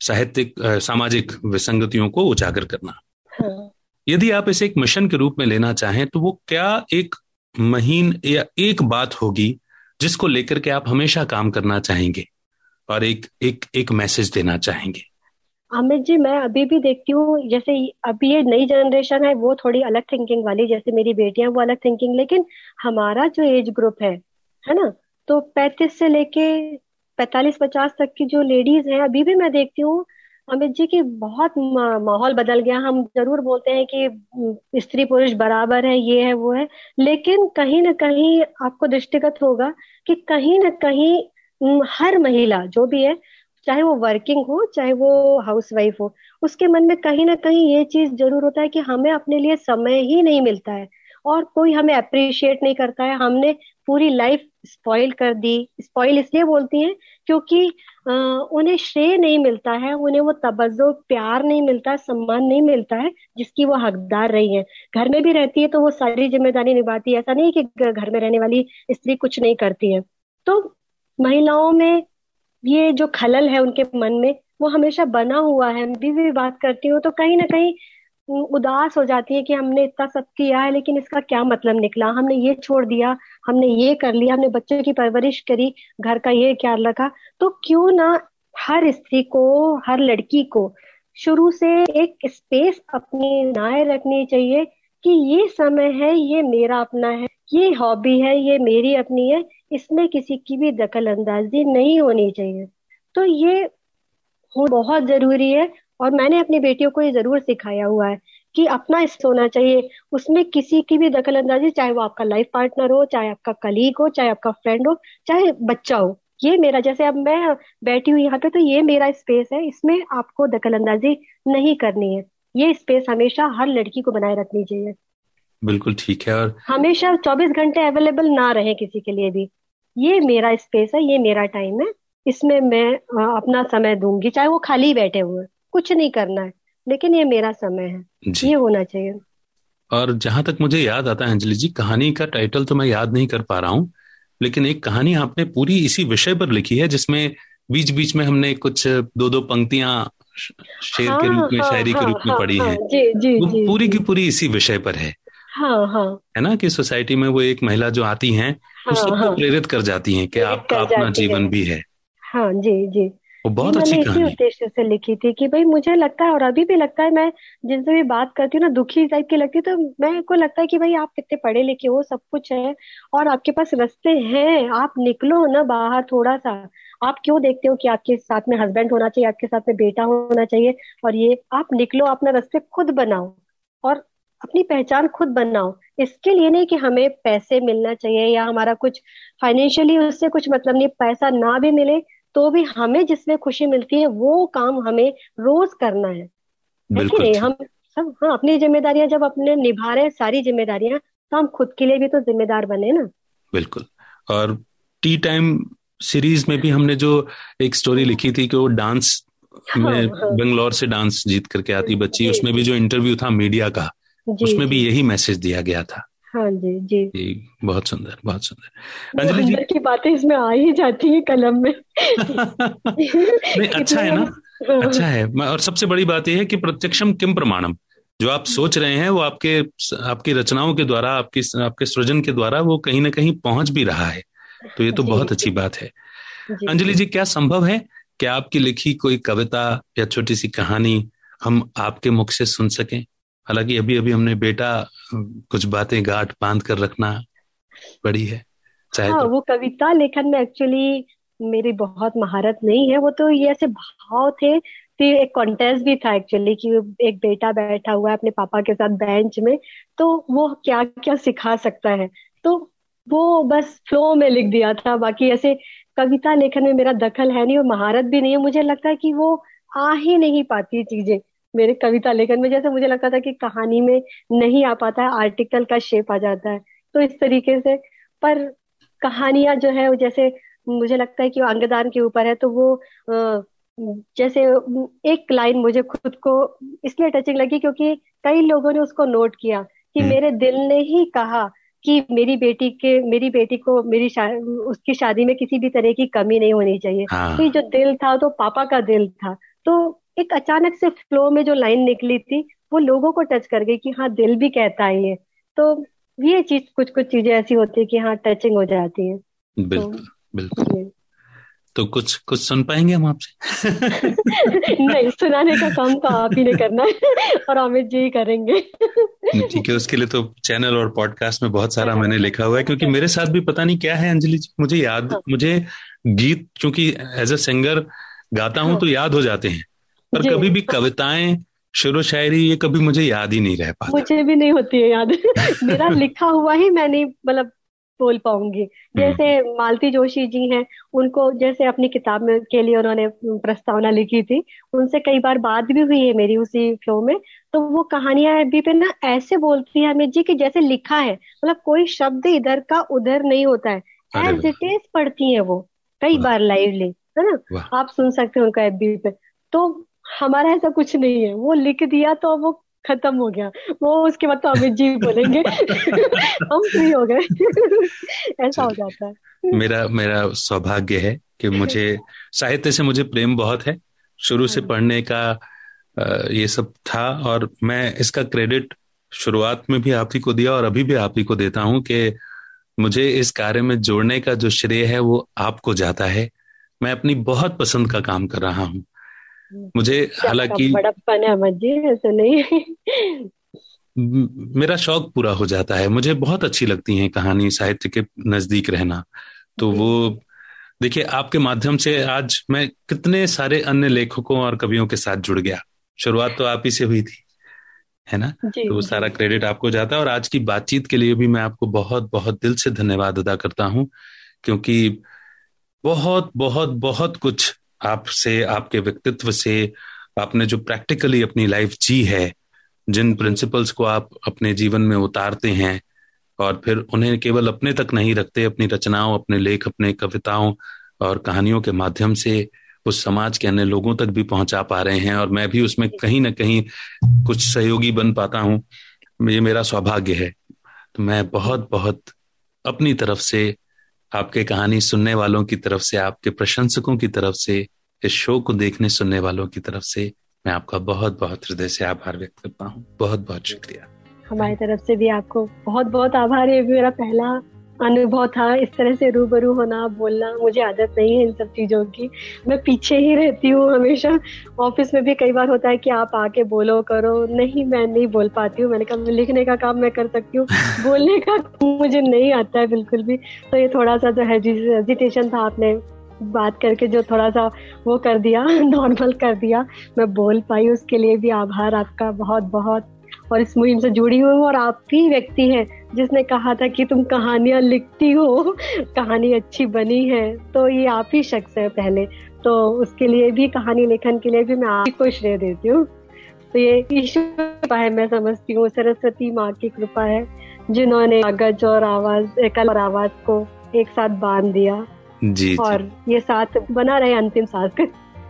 साहित्यिक सामाजिक विसंगतियों को उजागर करना। हाँ। यदि आप इसे एक मिशन के रूप में लेना चाहें तो वो क्या एक महीन या एक बात होगी जिसको लेकर के आप हमेशा काम करना चाहेंगे और एक एक एक मैसेज देना चाहेंगे। अमित जी, मैं अभी भी देखती हूँ, जैसे अभी ये नई जनरेशन है, वो थोड़ी अलग थिंकिंग वाली, जैसे मेरी बेटियाँ वो अलग थिंकिंग लेकिन हमारा जो एज ग्रुप है है ना? तो पैंतीस से लेके पैतालीस, पचास तक की जो लेडीज़ हैं, अभी भी मैं देखती हूँ अमित जी, की बहुत माहौल बदल गया। हम ज़रूर बोलते हैं कि स्त्री पुरुष बराबर है, ये है, वो है। लेकिन कहीं ना कहीं आपको दृष्टिगत होगा कि कहीं ना कहीं हर महिला, जो भी है, चाहे वो वर्किंग हो, चाहे वो हाउस वाइफ हो, उसके मन में कहीं ना कहीं ये चीज़ ज़रूर होता है कि हमें अपने लिए समय ही नहीं मिलता है। और कोई हमें अप्रिशिएट नहीं करता है। हमने पूरी लाइफ स्पॉइल कर दी। स्पॉइल इसलिए बोलती हैं क्योंकि उन्हें श्रेय नहीं मिलता है उन्हें वो तवज्जो प्यार नहीं मिलता सम्मान नहीं मिलता है जिसकी वो हकदार रही है। घर में भी रहती है तो वो सारी ज़िम्मेदारी निभाती है। ऐसा नहीं कि घर में रहने वाली स्त्री कुछ नहीं करती है। तो महिलाओं में ये जो खलल है उनके मन में वो हमेशा बना हुआ है। भी, भी बात करती हूँ तो कहीं ना कहीं उदास हो जाती है कि हमने इतना सब किया है, लेकिन इसका क्या मतलब निकला? हमने ये छोड़ दिया, हमने ये कर लिया, हमने बच्चों की परवरिश करी, घर का ये ख्याल रखा। तो क्यों ना हर स्त्री को, हर लड़की को शुरू से एक स्पेस अपनी नाए रखनी चाहिए कि ये समय है, ये मेरा अपना है, ये हॉबी है, ये मेरी अपनी है, इसमें किसी की भी दखल अंदाजी नहीं होनी चाहिए। तो ये बहुत ज़रूरी है और मैंने अपनी बेटियों को ये ज़रूर सिखाया हुआ है कि अपना होना चाहिए। उसमें किसी की भी दखल अंदाजी चाहे वो आपका लाइफ पार्टनर हो चाहे आपका कलीग हो चाहे आपका फ्रेंड हो चाहे बच्चा हो। ये मेरा जैसे अब मैं बैठी हुई यहाँ पे तो ये मेरा स्पेस है। इसमें आपको दखल अंदाजी नहीं करनी है। ये स्पेस हमेशा हर लड़की को बनाए रखनी चाहिए। बिल्कुल ठीक है और हमेशा चौबीस घंटे अवेलेबल ना रहे किसी के लिए भी। ये मेरा स्पेस है ये मेरा टाइम है। इसमें मैं अपना समय दूँगी चाहे वो खाली बैठे हुए। कुछ नहीं करना है लेकिन ये मेरा समय है। ये होना चाहिए। और जहाँ तक मुझे याद आता है अंजलि जी कहानी का टाइटल तो मैं याद नहीं कर पा रहा हूँ लेकिन एक कहानी आपने पूरी इसी विषय पर लिखी है जिसमें बीच बीच में हमने कुछ दो दो पंक्तियाँ शेर हाँ, के रूप में हाँ, शायरी हाँ, के रूप में हाँ, पढ़ी हाँ, है। जी, जी, वो जी, पूरी की पूरी इसी विषय पर है। हाँ हाँ। है ना कि सोसाइटी में वो एक महिला जो आती हैं हाँ, वो सबको हाँ, प्रेरित कर जाती हैं कि आपका अपना जीवन भी है। हाँ जी जी। वो बहुत अच्छी मैंने इसी कहानी उद्देश्य से लिखी थी कि भाई मुझे लगता है और अभी भी लगता है मैं जिनसे भी बात करती हूँ ना दुखी टाइप की लगती है तो मेरे को लगता है कि भाई आप कितने पढ़े लिखे हो सब कुछ है और आपके पास रास्ते हैं आप निकलो ना बाहर थोड़ा सा आप क्यों देखते हो कि आपके साथ में हस्बैंड होना चाहिए आपके साथ में बेटा होना चाहिए और ये आप निकलो अपना रास्ते खुद बनाओ और अपनी पहचान खुद बनाओ। इसके लिए नहीं कि हमें पैसे मिलना चाहिए या हमारा कुछ फाइनेंशियली उससे कुछ मतलब नहीं पैसा ना भी मिले तो भी हमें जिसमें खुशी मिलती है वो काम हमें रोज करना है। बिल्कुल हम सब हाँ अपनी जिम्मेदारियाँ जब अपने निभा रहे हैं सारी जिम्मेदारियाँ तो हम खुद के लिए भी तो जिम्मेदार बने ना। बिल्कुल। और टी टाइम सीरीज़ में भी हमने जो एक स्टोरी लिखी थी कि वो डांस हाँ में हाँ। बेंगलोर से डांस जीत करके आती बच्ची उसमें भी जो इंटरव्यू था मीडिया का उसमें भी यही मैसेज दिया गया था। हाँ जी जी। जी बहुत सुंदर बहुत सुंदर। अंजलि जी की बातें इसमें आ ही जाती है कलम में। नहीं [laughs] अच्छा है ना? हाँ। अच्छा है। और सबसे बड़ी बात यह है कि प्रत्यक्षम किम प्रमाणम। जो आप सोच रहे हैं वो आपके आपकी रचनाओं के द्वारा आपकी आपके सृजन के द्वारा वो कहीं ना कहीं पहुँच भी रहा है। तो ये तो बहुत अच्छी बात है। अंजलि जी क्या संभव है कि आपकी लिखी कोई कविता या छोटी सी कहानी हम आपके मुख से सुन सकें? हालाँकि अभी अभी हमने बेटा कुछ बातें गांठ बाँध कर रखना पड़ी है चाहे हाँ तो वो कविता लेखन में एक्चुअली मेरी बहुत महारत नहीं है वो तो ये ऐसे भाव थे कि एक कॉन्टेस्ट भी था एक्चुअली कि एक बेटा बैठा हुआ है अपने पापा के साथ बेंच में तो वो क्या क्या सिखा सकता है? तो वो बस फ्लो में लिख दिया था बाकी ऐसे कविता लेखन में मेरा दखल है नहीं और महारत भी नहीं है मुझे लगता है कि वो आ ही नहीं पाती चीज़ें। मेरे कविता लेखन में जैसे मुझे लगता था कि कहानी में नहीं आ पाता है आर्टिकल का शेप आ जाता है। तो इस तरीके से पर कहानियाँ जो है जैसे मुझे लगता है कि अंगदान के ऊपर है तो वो जैसे एक लाइन मुझे खुद को इसलिए टचिंग लगी क्योंकि कई लोगों ने उसको नोट किया कि हम्म। मेरे दिल ने ही कहा कि मेरी बेटी के मेरी बेटी को मेरी शा, उसकी शादी में किसी भी तरह की कमी नहीं होनी चाहिए। हाँ। तो जो दिल था तो पापा का दिल था। तो एक अचानक से फ्लो में जो लाइन निकली थी वो लोगों को टच कर गई कि हाँ दिल भी कहता है ये। तो ये चीज़ कुछ कुछ चीज़ें ऐसी होती है कि हाँ टचिंग हो जाती है। बिल्कुल तो, बिल्कुल। तो कुछ कुछ सुन पाएँगे हम आपसे? [laughs] नहीं सुनाने का काम तो आप ही ने करना है और अमित जी ही करेंगे। ठीक है उसके लिए तो चैनल और पॉडकास्ट में बहुत सारा मैंने लिखा हुआ है क्योंकि मेरे साथ भी पता नहीं क्या है अंजलि जी मुझे याद हाँ। मुझे गीत क्योंकि एज अ सिंगर गाता हूँ हाँ। तो याद हो जाते हैं। पर कभी भी कविताएँ शेरो शायरी ये कभी मुझे याद ही नहीं रह पाता। मुझे भी नहीं होती है याद। [laughs] मेरा लिखा हुआ ही मैं नहीं मतलब बोल पाऊँगी। जैसे मालती जोशी जी हैं उनको जैसे अपनी किताब में के लिए उन्होंने प्रस्तावना लिखी थी उनसे कई बार बात भी हुई है मेरी उसी फ्लो में। तो वो कहानियाँ अभी पे ना ऐसे बोलती है अमित जी की जैसे लिखा है मतलब कोई शब्द इधर का उधर नहीं होता है। एज इट इज़ पढ़ती है वो कई बार लाइवली है ना? आप सुन सकते हैं उनका एफबी पे। तो हमारा ऐसा कुछ नहीं है। वो लिख दिया तो वो खत्म हो गया। वो उसके बाद तो अमित जी बोलेंगे [laughs] हम फ्री हो गए। [laughs] ऐसा हो जाता है। मेरा मेरा सौभाग्य है कि मुझे साहित्य से मुझे प्रेम बहुत है। शुरू से हाँ। पढ़ने का ये सब था और मैं इसका क्रेडिट शुरुआत में भी आप ही को दिया और अभी भी आप ही को देता हूँ कि मुझे इस कार्य में जोड़ने का जो श्रेय है वो आपको जाता है। मैं अपनी बहुत पसंद का काम कर रहा हूँ। मुझे हालाँकि बड़प्पन है अमित जी ऐसे नहीं मेरा शौक पूरा हो जाता है। मुझे बहुत अच्छी लगती है कहानी साहित्य के नज़दीक रहना। तो वो देखिए आपके माध्यम से आज मैं कितने सारे अन्य लेखकों और कवियों के साथ जुड़ गया। शुरुआत तो आप ही से हुई थी है ना? तो वो सारा क्रेडिट आपको जाता है और आज की बातचीत के लिए भी मैं आपको बहुत बहुत दिल से धन्यवाद अदा करता हूँ क्योंकि बहुत बहुत बहुत कुछ आपसे आपके व्यक्तित्व से आपने जो प्रैक्टिकली अपनी लाइफ जी है जिन प्रिंसिपल्स को आप अपने जीवन में उतारते हैं और फिर उन्हें केवल अपने तक नहीं रखते अपनी रचनाओं अपने लेख अपने कविताओं और कहानियों के माध्यम से उस समाज के अन्य लोगों तक भी पहुँचा पा रहे हैं और मैं भी उसमें कहीं ना कहीं कुछ सहयोगी बन पाता हूँ। ये मेरा सौभाग्य है। तो मैं बहुत बहुत अपनी तरफ़ से आपके कहानी सुनने वालों की तरफ़ से, आपके प्रशंसकों की तरफ़ से, इस शो को देखने सुनने वालों की तरफ़ से मैं आपका बहुत बहुत हृदय से आभार व्यक्त करता हूँ। बहुत बहुत शुक्रिया। हमारी तरफ़ से भी आपको बहुत बहुत आभार है मेरा पहला अनुभव था। इस तरह से रूबरू होना बोलना मुझे आदत नहीं है इन सब चीज़ों की। मैं पीछे ही रहती हूँ हमेशा। ऑफ़िस में भी कई बार होता है कि आप आके बोलो करो। नहीं मैं नहीं बोल पाती हूँ। मैंने कहा लिखने का काम मैं कर सकती हूँ। [laughs] बोलने का मुझे नहीं आता है बिल्कुल भी। तो ये थोड़ा सा जो हेजिटेशन था आपने बात करके जो थोड़ा सा वो कर दिया [laughs] नॉर्मल कर दिया। मैं बोल पाई उसके लिए भी आभार आपका बहुत बहुत और इस मुहिम से जुड़ी हुई हूँ और आप भी व्यक्ति हैं। जिसने कहा था कि तुम कहानियाँ लिखती हो कहानी अच्छी बनी है तो ये आप ही शख्स है पहले। तो उसके लिए भी कहानी लेखन के लिए भी मैं आप ही को श्रेय देती हूँ। तो ये ईश्वर कृपा है मैं समझती हूँ सरस्वती माँ की कृपा है जिन्होंने कागज़ और आवाज़ कल और आवाज़ को एक साथ बाँध दिया जी और ये साथ बना रहे अंतिम साथ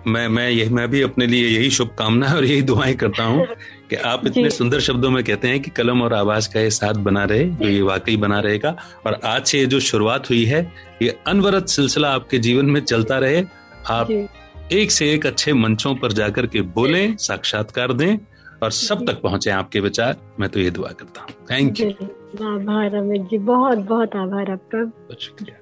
मैं मैं ये मैं भी अपने लिए यही शुभकामना और यही दुआएँ करता हूँ [laughs] कि आप इतने सुंदर शब्दों में कहते हैं कि कलम और आवाज़ का ये साथ बना रहे तो ये वाकई बना रहेगा। और आज से ये जो शुरुआत हुई है ये अनवरत सिलसिला आपके जीवन में चलता रहे। आप एक से एक अच्छे मंचों पर जाकर के बोले साक्षात्कार दें और सब तक पहुँचे आपके विचार। मैं तो ये दुआ करता हूँ। थैंक यू आभार अमित जी बहुत बहुत आभार आपका। शुक्रिया।